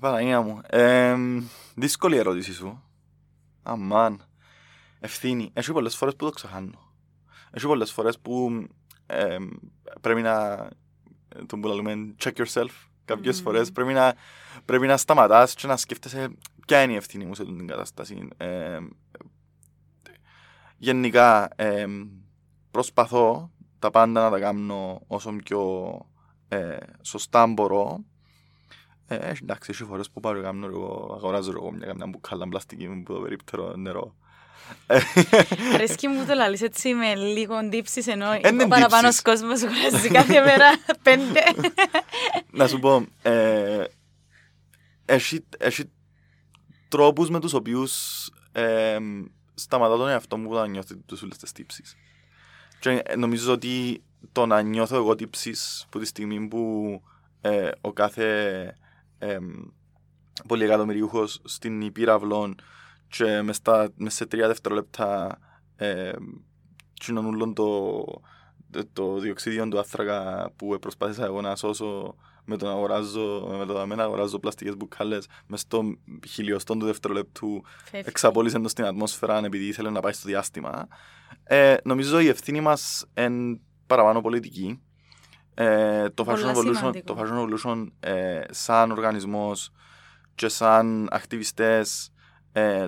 Παναγία μου. Ε, δύσκολη ερώτηση σου. Αμάν. Ευθύνη. Έχει πολλές φορές που το ξεχάνω. Έχει πολλές φορές που ε, πρέπει να. τον που λέμε check yourself. Κάποιες mm. φορές πρέπει να πρέπει να σταματάς και να σκέφτεσαι ποια είναι η ευθύνη μου σε αυτή την κατάσταση. Ε, γενικά ε, προσπαθώ τα πάντα να τα κάνω όσο πιο ε, σωστά μπορώ. Ε, εντάξει, έχει φορές που πάω και κάνω, εγώ, αγοράζω εγώ μια καμιά μπουκάλα πλαστική μου που το περίπτερο νερό. Αρέσκει μου το λαλείς έτσι με λίγο ντύψεις ενώ ο παραπάνω κόσμος βγάζει κάθε μέρα πέντε. Να σου πω, ε, έχει, έχει τρόπους με τους οποίους ε, σταματά τον εαυτό μου να νιώθει τους όλες τις τύψεις. Και νομίζω ότι το να νιώθω εγώ τύψεις που τη στιγμή που ε, ο κάθε ε, πολυεκατομμυριούχος στην υπήραυλον και μες, στα, μες σε τρία δευτερόλεπτα ε, κοινωνούλων το, το διοξίδιο του άνθρακα που προσπάθησα εγώ να σώσω με το να αγοράζω, με το να αγοράζω πλαστικές μπουκάλες μες στο χιλιοστό του δευτερολέπτου εξαπόλυσε το στην ατμόσφαιρα επειδή ήθελε να πάει στο διάστημα. Ε, νομίζω η ευθύνη μας είναι παραπάνω πολιτική. Ε, το, Fashion Evolution, το Fashion Evolution ε, σαν οργανισμός και σαν ακτιβιστές ε,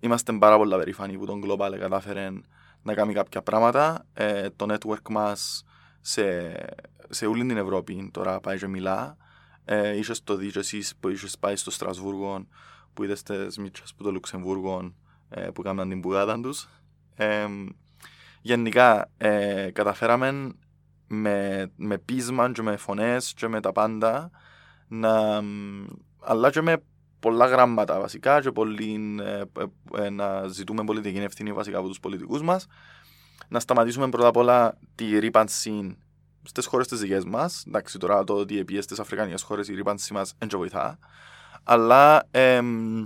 είμαστε πάρα πολλά περήφανοι που τον Global κατάφερε να κάνει κάποια πράγματα. Ε, το network μας σε σε όλη την Ευρώπη τώρα πάει και μιλά. Ε, είσες το δεις εσείς που είσαι πάει στο Στρασβούργο που είδες τις μίτσες που το Λουξεμβούργο ε, που έκαναν την πουδάτα τους. Ε, γενικά ε, καταφέραμε με, με πείσμα και με φωνές και με τα πάντα να, αλλά και με πολλά γράμματα βασικά και πολύ, ε, ε, να ζητούμε πολιτική ευθύνη βασικά από τους πολιτικούς μας να σταματήσουμε πρώτα απ' όλα τη ρήπανση στις χώρες τι δικές μας. Εντάξει, τώρα το ότι επίε στις Αφρικανικές χώρες η ρήπανση μας δεν βοηθά. Αλλά εμ,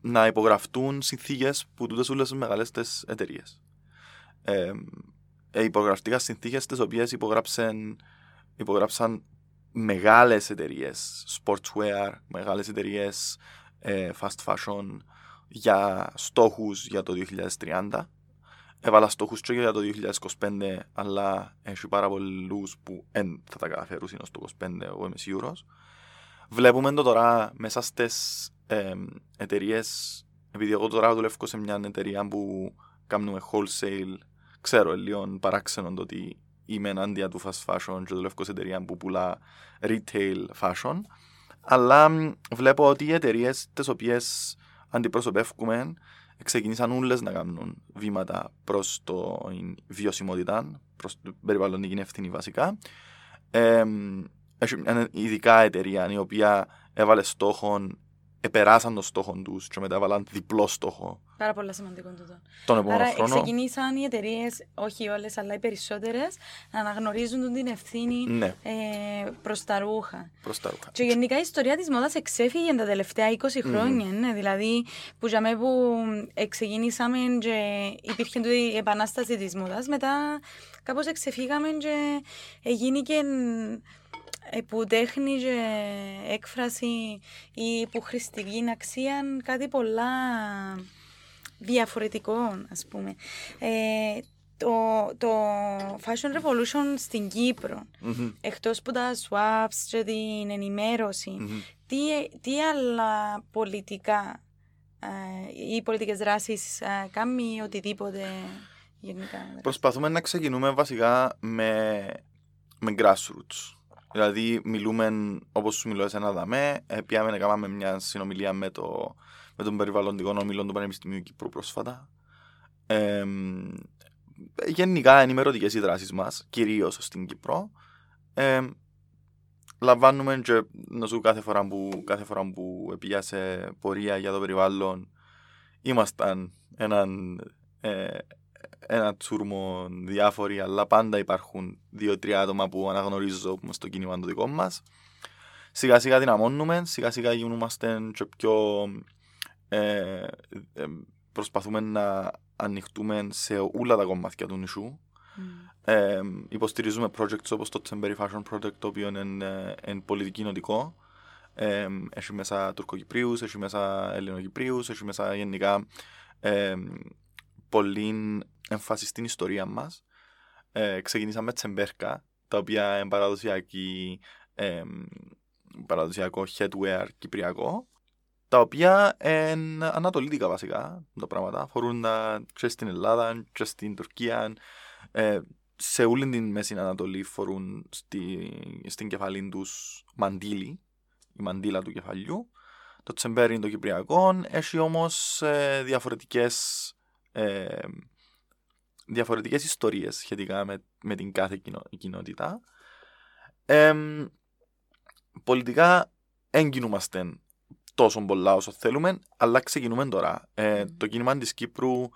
να υπογραφτούν συνθήκες που τούτες όλε τι μεγάλες εταιρείες. Ε, υπογραφτήκα συνθήκες τις οποίες υπογράψαν, υπογράψαν μεγάλες εταιρείες, sportswear, μεγάλες εταιρείες ε, fast fashion για στόχους για το 2030 Έβαλα στόχους και για το 2025, αλλά έχει πάρα πολλούς που δεν θα τα καταφέρουν στο 2025, εγώ είμαι σίγουρος. Βλέπουμε το τώρα μέσα στις ε, εταιρείες, επειδή εγώ τώρα δουλεύω σε μια εταιρεία που κάνουμε wholesale, ξέρω λίγο παράξενο το ότι είμαι ενάντια του fast fashion και δουλεύω σε εταιρεία που πουλά retail fashion, αλλά βλέπω ότι οι εταιρείες τις οποίες αντιπροσωπεύουμε ξεκίνησαν όλες να κάνουν βήματα προς το βιωσιμότητα, προς την περιβαλλοντική ευθύνη βασικά. Ε, έχει μια ειδικά εταιρεία η οποία έβαλε στόχο επεράσαν το στόχο τους και μετά έβαλαν διπλό στόχο. Πάρα πολύ σημαντικό τούτο. Τον επόμενο Άρα χρόνο. ξεκινήσαν οι εταιρείες, όχι όλες, αλλά οι περισσότερες, να αναγνωρίζουν την ευθύνη ναι. ε, προς τα ρούχα. Προς τα ρούχα. Και γενικά η ιστορία της μόδας εξέφυγε τα τελευταία 20 χρόνια. Mm. Ναι, δηλαδή, που για μένα που ξεκινήσαμε και υπήρχε η επανάσταση της μόδας, μετά κάπως εξεφύγαμε και έγινε και ε, που τέχνη και έκφραση ή που χρηστική αξία κάτι πολλά διαφορετικό, ας πούμε. Ε, το, το Fashion Revolution στην Κύπρο, mm-hmm. εκτός που τα swaps και την ενημέρωση, τι, τι άλλα πολιτικά ε, ή πολιτικές δράσεις ε, κάνει οτιδήποτε γενικά. Προσπαθούμε να ξεκινούμε βασικά με, με grassroots. Δηλαδή μιλούμε όπως σου μιλώ εσένα δαμέ, ε, πιάμε να κάνουμε μια συνομιλία με, το, με τον περιβαλλοντικό όμιλο του Πανεπιστημίου Κύπρου πρόσφατα. Ε, γενικά ενημερωτικές οι δράσεις μας, κυρίως στην Κύπρο. Ε, λαμβάνουμε και να σου κάθε φορά που, κάθε φορά που σε πορεία για το περιβάλλον ήμασταν έναν, ε, ένα τσούρμο διάφοροι, αλλά πάντα υπάρχουν δύο-τρία άτομα που αναγνωρίζω στο κίνημα το δικό μας. Σιγά σιγά δυναμώνουμε, σιγά σιγά γινόμαστε και πιο. Ε, ε, προσπαθούμε να ανοιχτούμε σε όλα τα κομμάτια του νησού. Mm. Ε, υποστηρίζουμε projects όπως το Tsemberi Fashion Project, το οποίο είναι, είναι πολιτική νοτικό. Ε, έχει μέσα Τουρκοκυπρίους, έχει μέσα Ελληνοκυπρίους, έχει μέσα γενικά ε, πολύ έμφαση στην ιστορία μας. Ε, ξεκινήσαμε τσεμπέρκα, τα οποία είναι παραδοσιακή, ε, παραδοσιακό headwear κυπριακό, τα οποία είναι ανατολίτικα βασικά τα πράγματα. Αφορούν τα και στην Ελλάδα και στην Τουρκία. Ε, σε όλη την Μέση Ανατολή φορούν στη, στην κεφαλή τους μαντίλι, η μαντίλα του κεφαλιού. Το τσεμπέρι είναι το κυπριακό, έχει όμως ε, διαφορετικές ε, διαφορετικές ιστορίες σχετικά με, με την κάθε κοινο, κοινότητα. Ε, πολιτικά έγκυνούμαστε τόσο πολλά όσο θέλουμε, αλλά ξεκινούμε τώρα. Ε, το κίνημα της Κύπρου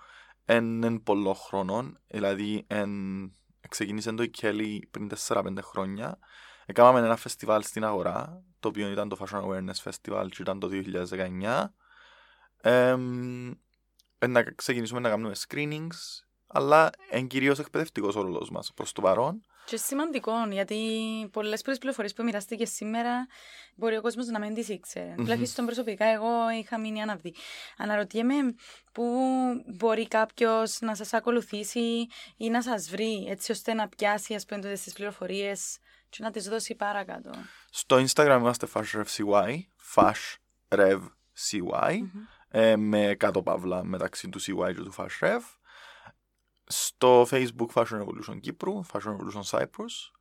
είναι πολλών χρόνων, δηλαδή εν, ξεκίνησε το Kelly πριν 4-5 χρόνια. Έκαναμε ένα φεστιβάλ στην αγορά, το οποίο ήταν το Fashion Awareness Festival και ήταν το 2019. Ε, να ξεκινήσουμε να κάνουμε screenings, αλλά είναι κυρίως εκπαιδευτικός ο ρόλος μας προς το παρόν. Και σημαντικό, γιατί πολλές πληροφορίες που μοιράστηκε σήμερα μπορεί ο κόσμος να μην τις ήξερε. Mm-hmm. Τουλάχιστον προσωπικά, εγώ είχα μείνει αναβδί. Αναρωτιέμαι πού μπορεί κάποιος να σας ακολουθήσει ή να σας βρει, έτσι ώστε να πιάσει ας πούμε τις πληροφορίες και να τις δώσει παρακάτω. Στο Instagram είμαστε FashRevCY, FashRevCY, mm-hmm. Ε, με κάτω παύλα μεταξύ του CY και του FashRev στο Facebook Fashion Revolution Κύπρου, Fashion Revolution Cyprus.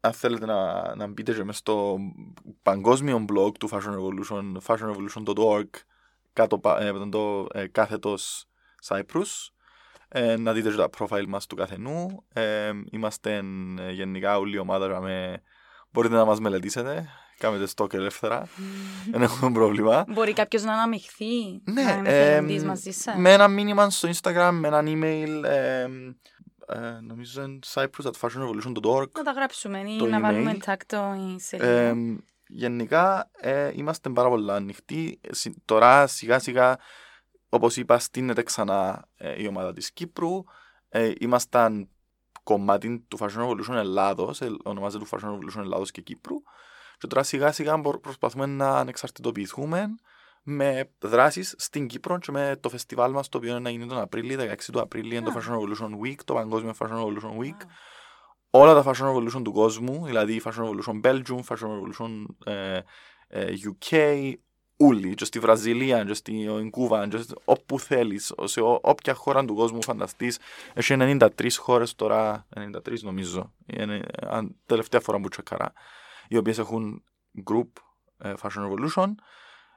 Αν θέλετε να, να μπείτε και μέσα στο παγκόσμιο blog του Fashion Revolution, fashionrevolution.org, κάτω, ε, το ε, κάθετος Cyprus, ε, να δείτε και τα profile μας του καθενού. Ε, είμαστε ε, γενικά όλη η ομάδα με... Μπορείτε να μας μελετήσετε Κάμετε στόκ ελεύθερα. Δεν έχουμε πρόβλημα. Μπορεί κάποιος να αναμειχθεί. Ναι, να είναι ε, μαζί σα. Με ένα μήνυμα στο Instagram, με ένα email. Ε, ε, νομίζω είναι cyprus at fashionrevolution.org. Να τα γράψουμε ή να βάλουμε τάκτο ή σε. γενικά ε, είμαστε πάρα πολύ ανοιχτοί. Τώρα σιγά σιγά, όπως είπα, στείνεται ξανά ε, η ομάδα της Κύπρου. Ε, ήμασταν κομμάτι του Fashion Revolution Ελλάδος, ονομάζεται του Fashion Revolution Ελλάδος και Κύπρου. Και τώρα σιγά σιγά προσπαθούμε να ανεξαρτητοποιηθούμε με δράσεις στην Κύπρο και με το φεστιβάλ μας το οποίο είναι να γίνει τον Απρίλιο, 16 του Απρίλιο, yeah. το Fashion Revolution Week, το Παγκόσμιο Fashion Revolution Week. Όλα τα Fashion Revolution του κόσμου, δηλαδή Fashion Revolution Belgium, Fashion Revolution ε, ε, UK, όλοι, και στη Βραζιλία, και στην Κούβα, και όπου θέλεις, σε όποια χώρα του κόσμου φανταστείς. Έχει 93 χώρες τώρα, 93 νομίζω, είναι, τελευταία φορά που τσεκαρά οι οποίες έχουν group ε, Fashion Revolution.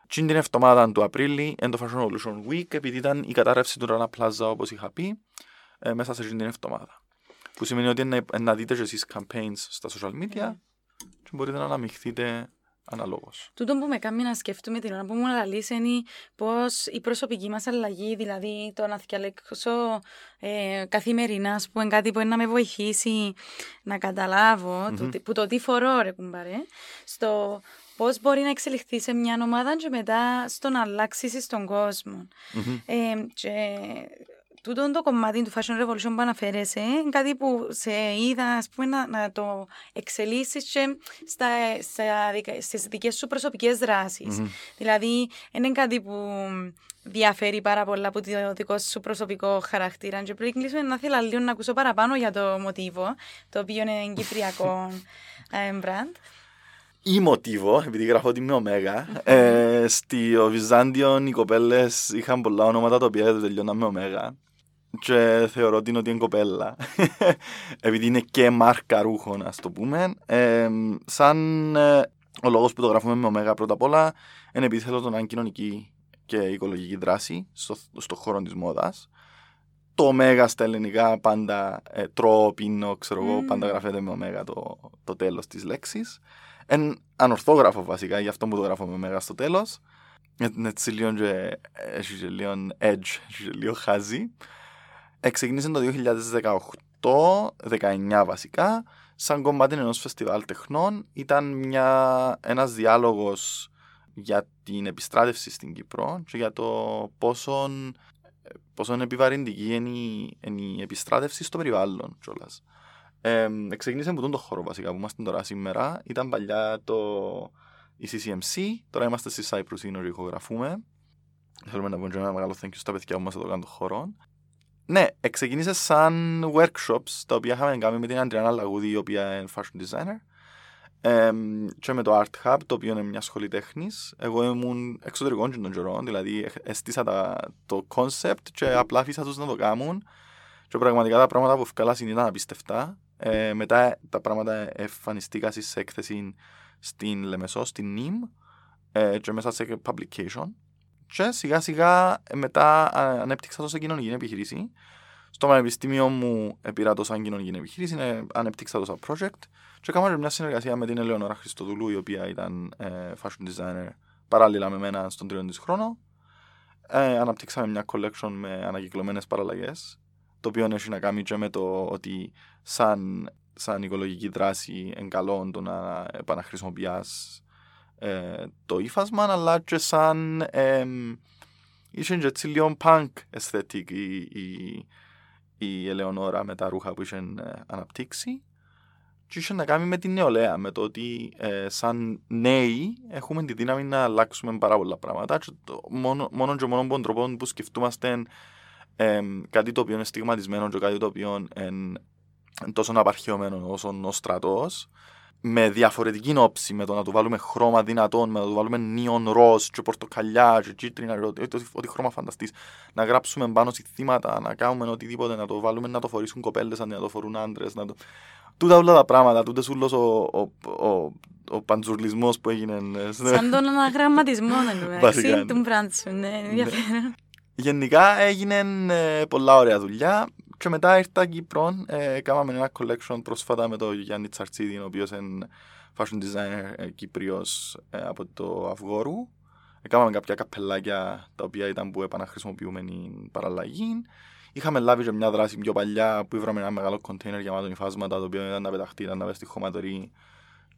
Και την εβδομάδα του Απρίλη είναι το Fashion Revolution Week, επειδή ήταν η κατάρρευση του Rana Plaza, όπως είχα πει, ε, μέσα σε την εβδομάδα. Που σημαίνει ότι είναι να δείτε και εσείς campaigns στα social media yeah. και μπορείτε να αναμειχθείτε αναλόγως. Τούτο που με κάνει να σκεφτούμε την ώρα που μου αναλύσει είναι πώς η προσωπική μας αλλαγή, δηλαδή το να θυκαλέξω ε, καθημερινά, που είναι κάτι που είναι να με βοηθήσει να καταλάβω, mm-hmm. το, που το τι φορώ, ρε κουμπάρε, στο πώς μπορεί να εξελιχθεί σε μια ομάδα και μετά στο να αλλάξεις στον κόσμο. Mm-hmm. Ε, και τούτο το κομμάτι του Fashion Revolution που αναφέρεσαι είναι κάτι που σε είδα ας πούμε, να, να το εξελίσσεις και στα, στα, στις δικές σου προσωπικές δράσεις. Mm-hmm. Δηλαδή, είναι κάτι που διαφέρει πάρα πολλά από το δικό σου προσωπικό χαρακτήρα. Και πριν κλείσουμε, να θέλω λίγο να ακούσω παραπάνω για το μοτίβο, το οποίο είναι κυπριακό brand. Ή μοτίβο, επειδή γράφω την Ωμέγα. ε, στο Βυζάντιο οι κοπέλες είχαν πολλά ονόματα τα οποία δεν τελειώναν με Ωμέγα. Και θεωρώ ότι είναι ότι είναι κοπέλα. επειδή είναι και μάρκα ρούχων, ας το πούμε. Ε, σαν ε, ο λόγος που το γράφουμε με Ωμέγα πρώτα απ' όλα είναι επειδή θέλω να είναι κοινωνική και οικολογική δράση στο, στο χώρο της μόδας. Το ωμέγα στα ελληνικά πάντα ε, τρώω, πίνω, ξέρω εγώ, πάντα γράφεται με ωμέγα το, το τέλος της λέξης. Εν ανορθόγραφο βασικά, γι' αυτό μου το γράφω με ωμέγα στο τέλος. Είναι έτσι λίγο και, έχει και λίγο edge, έχει και λίγο χάζι. Εξεκίνησε το 2018, 19 βασικά, σαν κομμάτι ενός φεστιβάλ τεχνών. Ήταν μια, ένας διάλογος για την επιστράτευση στην Κύπρο και για το πόσο, πόσο επιβαρυντική είναι η, είναι η επιστράτευση στο περιβάλλον κιόλας. Ε, ξεκίνησε από τον το χώρο βασικά που είμαστε τώρα σήμερα. Ήταν παλιά το η CCMC, τώρα είμαστε στη Cyprus είναι ηχογραφούμε. Θέλουμε να πούμε ένα μεγάλο thank you στα παιδιά που μας εδώ κάνουν το χώρο. Ναι, ξεκίνησε σαν workshops τα οποία είχαμε κάνει με την Αντριάννα Λαγούδη η οποία είναι fashion designer ε, και με το Art Hub, το οποίο είναι μια σχολή τέχνης. Εγώ ήμουν εξωτερικό των καιρών, δηλαδή έστησα τα, το concept και απλά αφήσα τους να το κάνουν. Και πραγματικά τα πράγματα που ευκάλασαν ήταν απίστευτα. Ε, μετά τα πράγματα εμφανιστήκα σε έκθεση στην Λεμεσό, στην ΝΙΜ ε, και μέσα σε publication. Και σιγά σιγά ε, μετά ανέπτυξα το σε κοινωνική επιχειρήση. Στο πανεπιστήμιο μου πήρα το σαν κοινωνική επιχείρηση, ε, ανέπτυξα το σαν project και έκανα μια συνεργασία με την Ελεονόρα Χριστοδουλού, η οποία ήταν ε, fashion designer παράλληλα με μένα στον τριών της χρόνο. Ε, αναπτύξαμε μια collection με ανακυκλωμένες παραλλαγές, το οποίο έχει να κάνει και με το ότι σαν, σαν οικολογική δράση καλό το να επαναχρησιμοποιάς ε, το ύφασμα, αλλά και σαν ε, είχε και έτσι λίγο punk aesthetic η, η, η Ελεονόρα με τα ρούχα που είχε ε, αναπτύξει. Και είχε να κάνει με την νεολαία, με το ότι ε, σαν νέοι έχουμε τη δύναμη να αλλάξουμε πάρα πολλά πράγματα. Και το, μόνο, μόνο και μόνο τον τρόπο που σκεφτούμαστε ε, κάτι το οποίο είναι στιγματισμένο και κάτι το οποίο είναι τόσο απαρχαιωμένο όσο ο στρατός με διαφορετική όψη, με το να του βάλουμε χρώμα δυνατόν, με το να του βάλουμε νίον ροζ και πορτοκαλιά και κίτρινα, ό,τι, ό,τι χρώμα φανταστείς, να γράψουμε πάνω σε θύματα, να κάνουμε οτιδήποτε, να το βάλουμε να το φορήσουν κοπέλες αντί να το φορούν άντρες, να το... Τούτα όλα τα πράγματα, τούτες ούλος ο, ο, ο, ο παντζουρλισμός που έγινε. Ε, Σαν τον αναγραμματισμό, εντάξει, του μπράντσου, ναι, ενδιαφέρον. Γενικά έγινε ε, πολλά ωραία δουλειά. Και μετά ήρθα Κύπρο, ε, κάναμε ένα collection πρόσφατα με τον Γιάννη Τσαρτσίδη, ο οποίος είναι fashion designer ε, Κύπριος ε, από το Αυγόρου. Έκαναμε κάποια καπελάκια τα οποία ήταν που επαναχρησιμοποιούμενη παραλλαγή. Είχαμε λάβει και μια δράση πιο παλιά που ήβραμε ένα μεγάλο κοντέινερ γεμάτο υφάσματα το οποίο ήταν να πεταχτεί, ήταν να πέσει στη χωματορή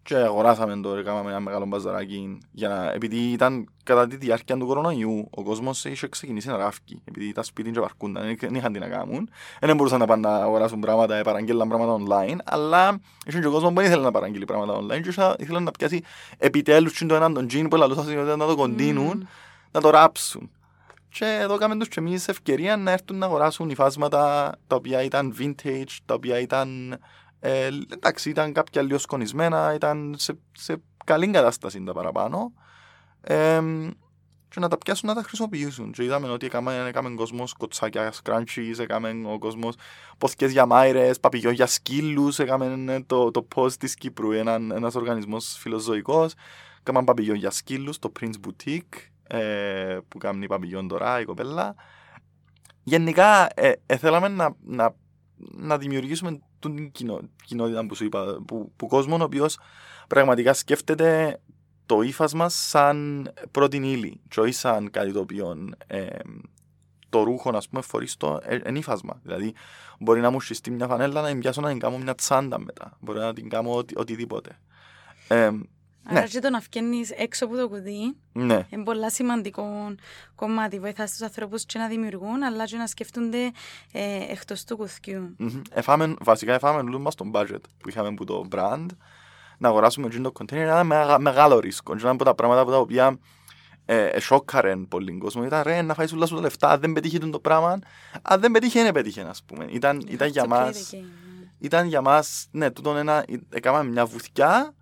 και αγοράσαμε το, έκαναμε ένα μεγάλο μπαζαράκι για να, επειδή ήταν κατά τη διάρκεια του κορονοϊού ο κόσμος είχε ξεκινήσει να ράφκει επειδή τα σπίτι και βαρκούνταν, δεν είχαν τι να κάνουν δεν μπορούσαν να πάνε να αγοράσουν πράγματα, παραγγέλναν πράγματα online αλλά είχε και ο κόσμος που δεν ήθελε να παραγγείλει πράγματα online και ήθελε να πιάσει επιτέλους το έναν τον τζιν που λαλούσαν να το κοντίνουν, mm. να το ράψουν και εδώ κάνουμε τους και εμείς ευκαιρία να έρθουν να αγοράσουν υφάσματα τα οποία ήταν vintage, τα οποία ήταν ε, εντάξει, ήταν κάποια λίγο σκονισμένα, ήταν σε, σε καλή κατάσταση τα παραπάνω. Ε, και να τα πιάσουν να τα χρησιμοποιήσουν. Και είδαμε ότι έκαμε, έκαμε κόσμος κοτσάκια σκράντσις, έκαμε ο κόσμος ποθηκές για μάιρες, παπηγιό για σκύλους, έκαμε το, το post της Κύπρου, ένα, ένας οργανισμός φιλοζωικός, έκαμε παπηγιό για σκύλους, το Prince Boutique, ε, που κάνει παπηγιόν τώρα η κοπέλα. Γενικά, ε, ε, θέλαμε να, να, να δημιουργήσουμε την κοινό, κοινότητα που σου είπα, που, που κόσμο ο οποίος πραγματικά σκέφτεται το ύφασμα σαν πρώτη ύλη και όχι σαν κάτι το οποίο ε, το ρούχο, ας πούμε, φορείς το ε, εν ύφασμα. Δηλαδή, μπορεί να μου συστεί μια φανέλα να την πιάσω να την κάνω μια τσάντα μετά. Μπορεί να την κάνω οτι, οτιδήποτε. Ε, Άρα Ναι. και το να βγαίνεις έξω από το κουτί Ναι. είναι πολλά σημαντικό κομμάτι. Βοηθάς τους ανθρώπους και να δημιουργούν, αλλά και να σκεφτούνται ε, εκτός του κουθιού. Μμμ. Εφάμε, βασικά εφάμε λίγο μας τον budget που είχαμε από το brand να αγοράσουμε εκείνο το container ήταν μεγα, μεγάλο ρίσκο. Και ένα από τα πράγματα που τα οποία ε, ε, σόκαρεν πολύ κόσμο ήταν ρε να φάεις όλα σου τα λεφτά, αν δεν πετύχει το πράγμα, αν δεν πετύχει δεν πετύχε ας πούμε. Ήταν, ήταν για It's okay, μας, the game, ναι. ήταν για μας, ναι, τούτον ένα, έκαναμε μια βουθιά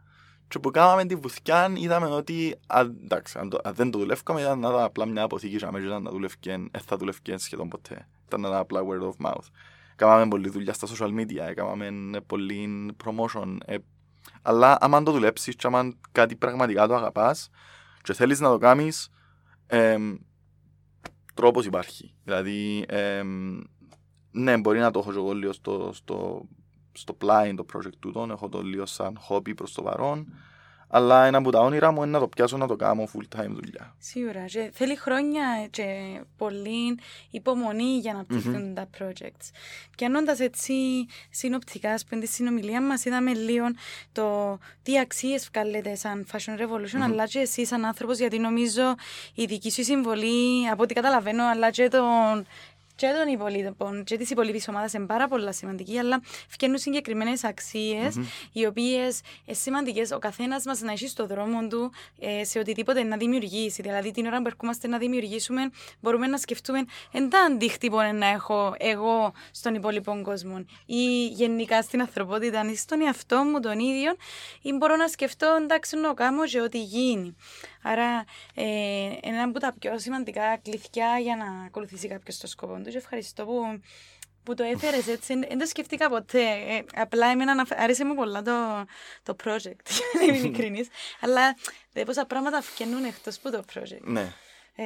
και που κάναμε τη βουθιά είδαμε ότι αν, εντάξει, αν, το, αν δεν το δουλεύκαμε ήταν να ήταν απλά μια αποθήκη και αμέσως ήταν να δουλεύκεν, ε, θα δουλεύκεν σχεδόν ποτέ. Ήταν ένα απλά word of mouth. Κάναμε πολλή δουλειά στα social media, έκαναμε πολλή promotion. Ε, αλλά άμα το δουλέψεις και άμα κάτι πραγματικά το αγαπάς και θέλεις να το κάνεις, εμ, τρόπος υπάρχει. Δηλαδή, εμ, ναι, μπορεί να το έχω και εγώ λίγο στο, στο, στο πλάι το project τούτο, έχω το λίγο σαν hobby προς το παρόν, αλλά ένα από τα όνειρα μου είναι να το πιάσω να το κάνω full time δουλειά. Σίγουρα. Και θέλει χρόνια και πολύ υπομονή για να πληθούν τα projects. Πιανώντα έτσι συνοπτικά στην τη συνομιλία μας, είδαμε λίγο το τι αξίες βγάλετε σαν Fashion Revolution, αλλά και εσύ σαν άνθρωπος, γιατί νομίζω η δική σου συμβολή, από ό,τι καταλαβαίνω, αλλά και τον και των υπολείπων και της υπολείπης ομάδας είναι πάρα πολύ σημαντική, αλλά φτιάχνουν συγκεκριμένες οι οποίες είναι σημαντικές ο καθένας μας να έχει στο δρόμο του ε, σε οτιδήποτε να δημιουργήσει. Δηλαδή, την ώρα που ερχόμαστε να δημιουργήσουμε, μπορούμε να σκεφτούμε εντά αντίκτυπο να έχω εγώ στον υπόλοιπο κόσμο ή γενικά στην ανθρωπότητα ή στον εαυτό μου τον ίδιο, ή μπορώ να σκεφτώ εντάξει να κάνω και ό,τι γίνει. Άρα, ε, ένα από τα πιο σημαντικά κλειδιά για να ακολουθήσει κάποιος το σκοπό του. Και ευχαριστώ που, που το έφερες έτσι. Δεν το σκεφτήκα ποτέ. Ε, απλά εμένα να- άρεσε μου πολλά το, το project, για να είμαι ειλικρινής. Αλλά δε πόσα πράγματα βγαίνουν εκτός από το project. Ναι. Ε,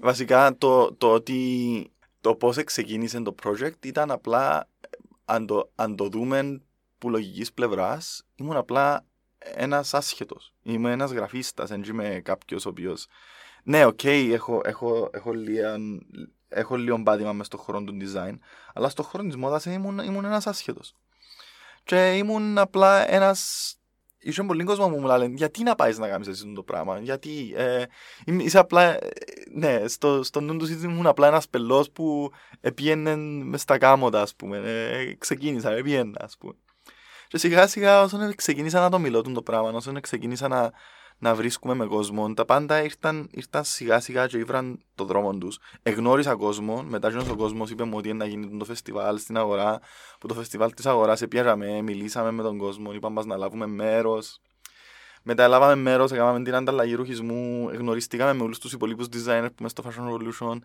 Βασικά το, το ότι το πώς ξεκίνησε το project ήταν απλά, αν το, αν το δούμε που λογικής πλευράς, ήμουν απλά ένας άσχετος. Είμαι ένας γραφίστας, δεν είμαι κάποιος ο οποίος... Ναι, οκ, έχω, έχω, έχω, λίγο, έχω λίγο πάτημα μες στον χώρο του design, αλλά στον χώρο της μόδας ήμουν, ήμουν ένας άσχετος. Και ήμουν απλά ένας... Είχε πολύ κόσμος που μου λένε γιατί να πάεις να κάνεις εσύ το πράγμα, γιατί ε, είμαι- είσαι απλά, ε, ναι, στο, στο νου τους ήμουν απλά ένας πελός που επίενε μες στα κάμωτα, ας πούμε, ε, ξεκίνησα, επίεννα, ας πούμε. Και σιγά σιγά όσον ξεκίνησα να το μιλώ τον το πράγμα, όσον ξεκίνησα να, να βρίσκουμε με κόσμο, τα πάντα ήρθαν, ήρθαν σιγά σιγά και ήβραν το δρόμο τους. Εγνώρισα κόσμο, μετά και ο κόσμος είπε μου ότι είναι να γίνει το φεστιβάλ στην αγορά, που το φεστιβάλ της αγοράς επήραμε, μιλήσαμε με τον κόσμο, είπαμε μας να λάβουμε μέρος. Μετά λάβαμε μέρος, έκαναμε την ανταλλαγή ρουχισμού, γνωριστήκαμε με όλους τους υπολείπους designers που μες στο Fashion Revolution.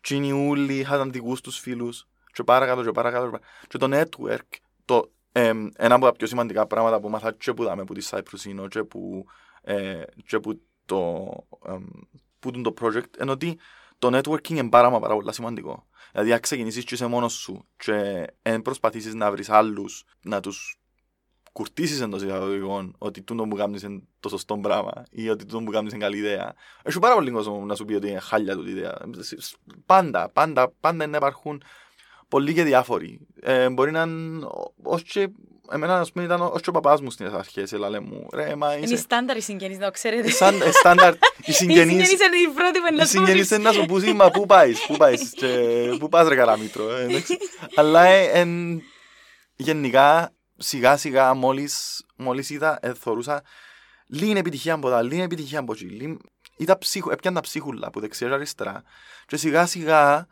Και είναι όλοι είχαν δικούς τους φίλους. Και παρακάτω και παρακάτω. και παρα- Και το network, το, εμ, ένα από τα πιο σημαντικά πράγματα που μάθα και που δάμε που τη Cyprus είναι και που, ε, και που το, εμ, που είναι το project, είναι ότι το networking είναι πάρα μα πάρα πολύ σημαντικό. Δηλαδή, αν ξεκινήσεις και είσαι μόνος σου και δεν προσπαθήσεις να βρεις άλλους, να τους κουρτίσεις εντός εισαγωγικών ότι τούτο που κάνεις είναι το σωστό πράγμα ή ότι τούτο που κάνεις είναι καλή ιδέα. Έχει πάρα πολύ κόσμο να σου πει ότι είναι χάλια τούτη ιδέα. Πάντα, πάντα, πάντα να υπάρχουν πολλοί και διάφοροι. Ε, μπορεί να είναι ως και εμένα ας πούμε ήταν ως και ο παπάς μου στις αρχές έλα μου ρε μα είναι είσαι στάνταρ οι συγγενείς, να το ξέρετε. σαν ε, στάνταρ οι Οι συγγενείς συγγενείς είναι οι πρώτοι που οι να σου συγγενείς πούν. είναι να σου πούσει, μα πού πάεις, πού πάεις, και πού πας ρε καραμήτρο. ε, εντάξει. Αλλά ε, εν, γενικά, σιγά σιγά μόλις, μόλις είδα, ε, θωρούσα λίγη επιτυχία από τα, λίγη επιτυχία από εκεί. λίγη- Ήταν ψύχου, έπιαν τα ψύχουλα από δεξιά και αριστερά. Και σιγά σιγά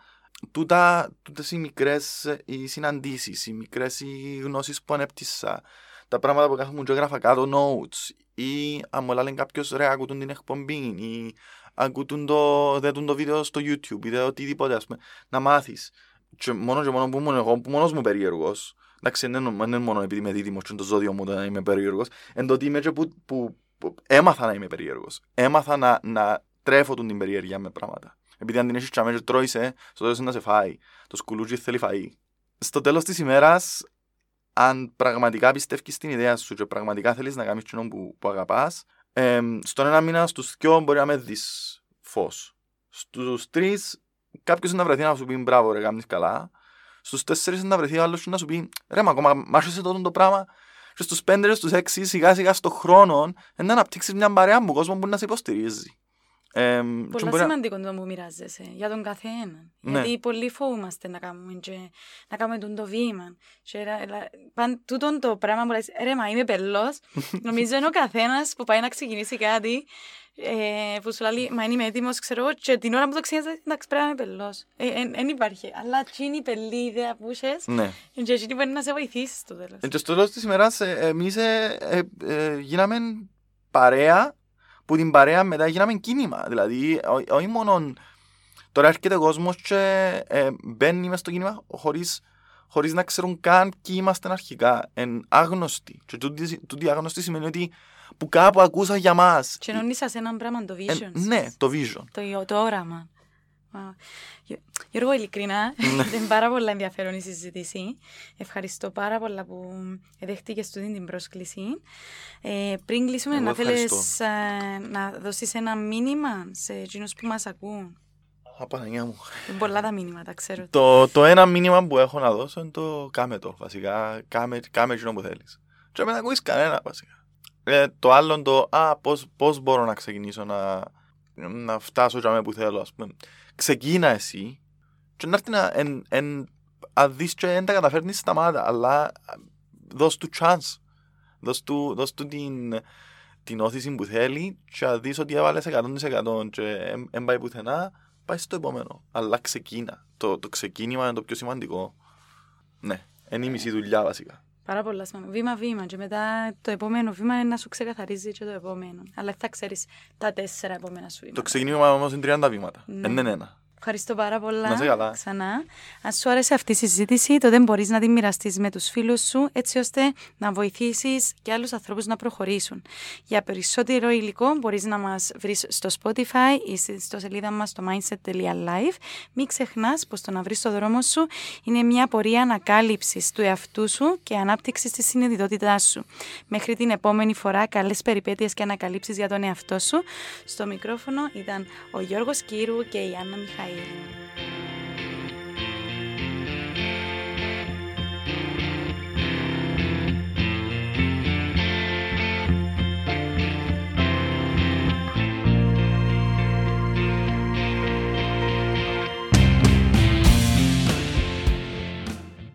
τούτα, τούτες οι μικρές ε, οι συναντήσεις, οι μικρές οι γνώσεις που ανέπτυσα, τα πράγματα που κάθομαι και έγραφα κάτω notes ή αν μου λένε κάποιος ρε ακούτουν την εκπομπή ή ακούτουν το, δέτουν το βίντεο στο YouTube ή δε οτιδήποτε ας πούμε, να μάθεις. Και μόνο και μόνο που ήμουν εγώ, που μόνος μου περίεργος, εντάξει δεν είναι- δεν είναι μόνο επειδή είμαι δίδυμος και είναι το ζώδιο μου το να είμαι περίεργος, εν το ότι είμαι και που, που, που έμαθα να είμαι περίεργος. Έμαθα να, να τρέφω τον την περιέργεια με πράγματα. Επειδή αν την έχεις τσάμε και τρώεις, στο τέλος είναι να σε φάει. Το σκουλούτσι θέλει φαΐ. Στο τέλος της ημέρας, αν πραγματικά πιστεύεις στην ιδέα σου και πραγματικά θέλεις να κάνεις κοινό που, που αγαπάς, εμ, στον ένα μήνα στους δυο μπορεί να με δεις φως. Στους τρεις κάποιος να βρεθεί να σου πει μπράβο ρε κάνεις καλά. Στους τέσσερις να βρεθεί ο άλλος να σου πει ρε μα ακόμα μ' άρεσε τότε το πράγμα και στους πέντε, στους έξι, σιγά σιγά στον χρόνο, να αναπτύξεις μια παρέα που κόσμος που να σε υποστηρίζει. Ε, Πολλά μπορεί... σημαντικό το που μοιράζεσαι για τον καθένα. Ναι. Γιατί πολλοί φοβούμαστε να κάνουμε, και, να κάνουμε τον το βήμα. Και, παν, τούτον το πράγμα που λες, ρε μα είμαι πελός, νομίζω είναι ο καθένας που πάει να ξεκινήσει κάτι ε, που σου λέει, μα είμαι έτοιμος, ξέρω, και την ώρα που το ξεκινήσεις, εντάξει, πρέπει να είμαι πελός. Δεν ε, υπάρχει. Αλλά τι είναι η πελή ιδέα που είχες, ναι. και εκείνη μπορεί να σε βοηθήσει στο τέλος. Και στο τέλος της ημέρας, ε, εμείς ε, ε, ε, γίναμε παρέα που την παρέα μετά γίναμε κίνημα. Δηλαδή, όχι μόνο τώρα έρχεται ο κόσμος και ε, μπαίνει μέσα στο κίνημα χωρίς, χωρίς να ξέρουν καν ποιοι είμαστε αρχικά. Εν άγνωστοι. Και τούτη, τούτη άγνωστη σημαίνει ότι που κάπου ακούσα για μας. Και εννοείς σε έναν πράγμα το vision. Ε, ναι, το vision. Το, το όραμα. Γιώργο, ειλικρινά, ναι. ήταν πάρα πολύ ενδιαφέρον η συζήτηση. Ευχαριστώ πάρα πολύ που δέχτηκες τούτη την πρόσκληση. Ε, πριν κλείσουμε, να θέλεις ε, να δώσεις ένα μήνυμα σε εκείνους που μας ακούν; Απαναγιά μου. Είναι πολλά τα μήνυματα, ξέρω. Το, το ένα μήνυμα που έχω να δώσω είναι το κάμε το, βασικά. Κάμε, κάμε εκείνο που θέλεις. Και δεν ακούεις κανένα, βασικά. Ε, το άλλο το, α, πώς, πώς μπορώ να ξεκινήσω να, να φτάσω για που θέλω, ας πούμε ξεκίνα εσύ και να έρθει να εν, εν, αν δεις και δεν τα καταφέρνεις σταμάτα, αλλά δώσ' του chance. Δώσ' του, δώσ του την, την όθηση που θέλει και αν δεις ότι έβαλες 100% και δεν πάει πουθενά, πάει στο επόμενο. Αλλά ξεκίνα. Το, το ξεκίνημα είναι το πιο σημαντικό. Ναι, είναι η μισή δουλειά βασικά. Πάρα πολλά σημαντικά. Βήμα-βήμα. Και μετά το επόμενο βήμα είναι να σου ξεκαθαρίζει και το επόμενο. Αλλά θα ξέρεις τα τέσσερα επόμενα σου βήματα. Το ξεκίνημα όμως είναι 30 βήματα. Ναι. Δεν είναι ένα. Ευχαριστώ πάρα πολλά. Να σε καλά. Ξανά. Αν σου άρεσε αυτή η συζήτηση, τότε μπορείς να την μοιραστείς με τους φίλους σου, έτσι ώστε να βοηθήσεις και άλλους ανθρώπους να προχωρήσουν. Για περισσότερο υλικό, μπορείς να μας βρεις στο Spotify ή στο σελίδα μας στο mindset.live. Μην ξεχνάς πως το να βρεις το δρόμο σου είναι μια πορεία ανακάλυψης του εαυτού σου και ανάπτυξης της συνειδητότητάς σου. Μέχρι την επόμενη φορά, καλές περιπέτειες και ανακαλύψεις για τον εαυτό σου. Στο μικρόφωνο ήταν ο Γιώργος Κύρου και η Άννα Μιχαήλ. Bye.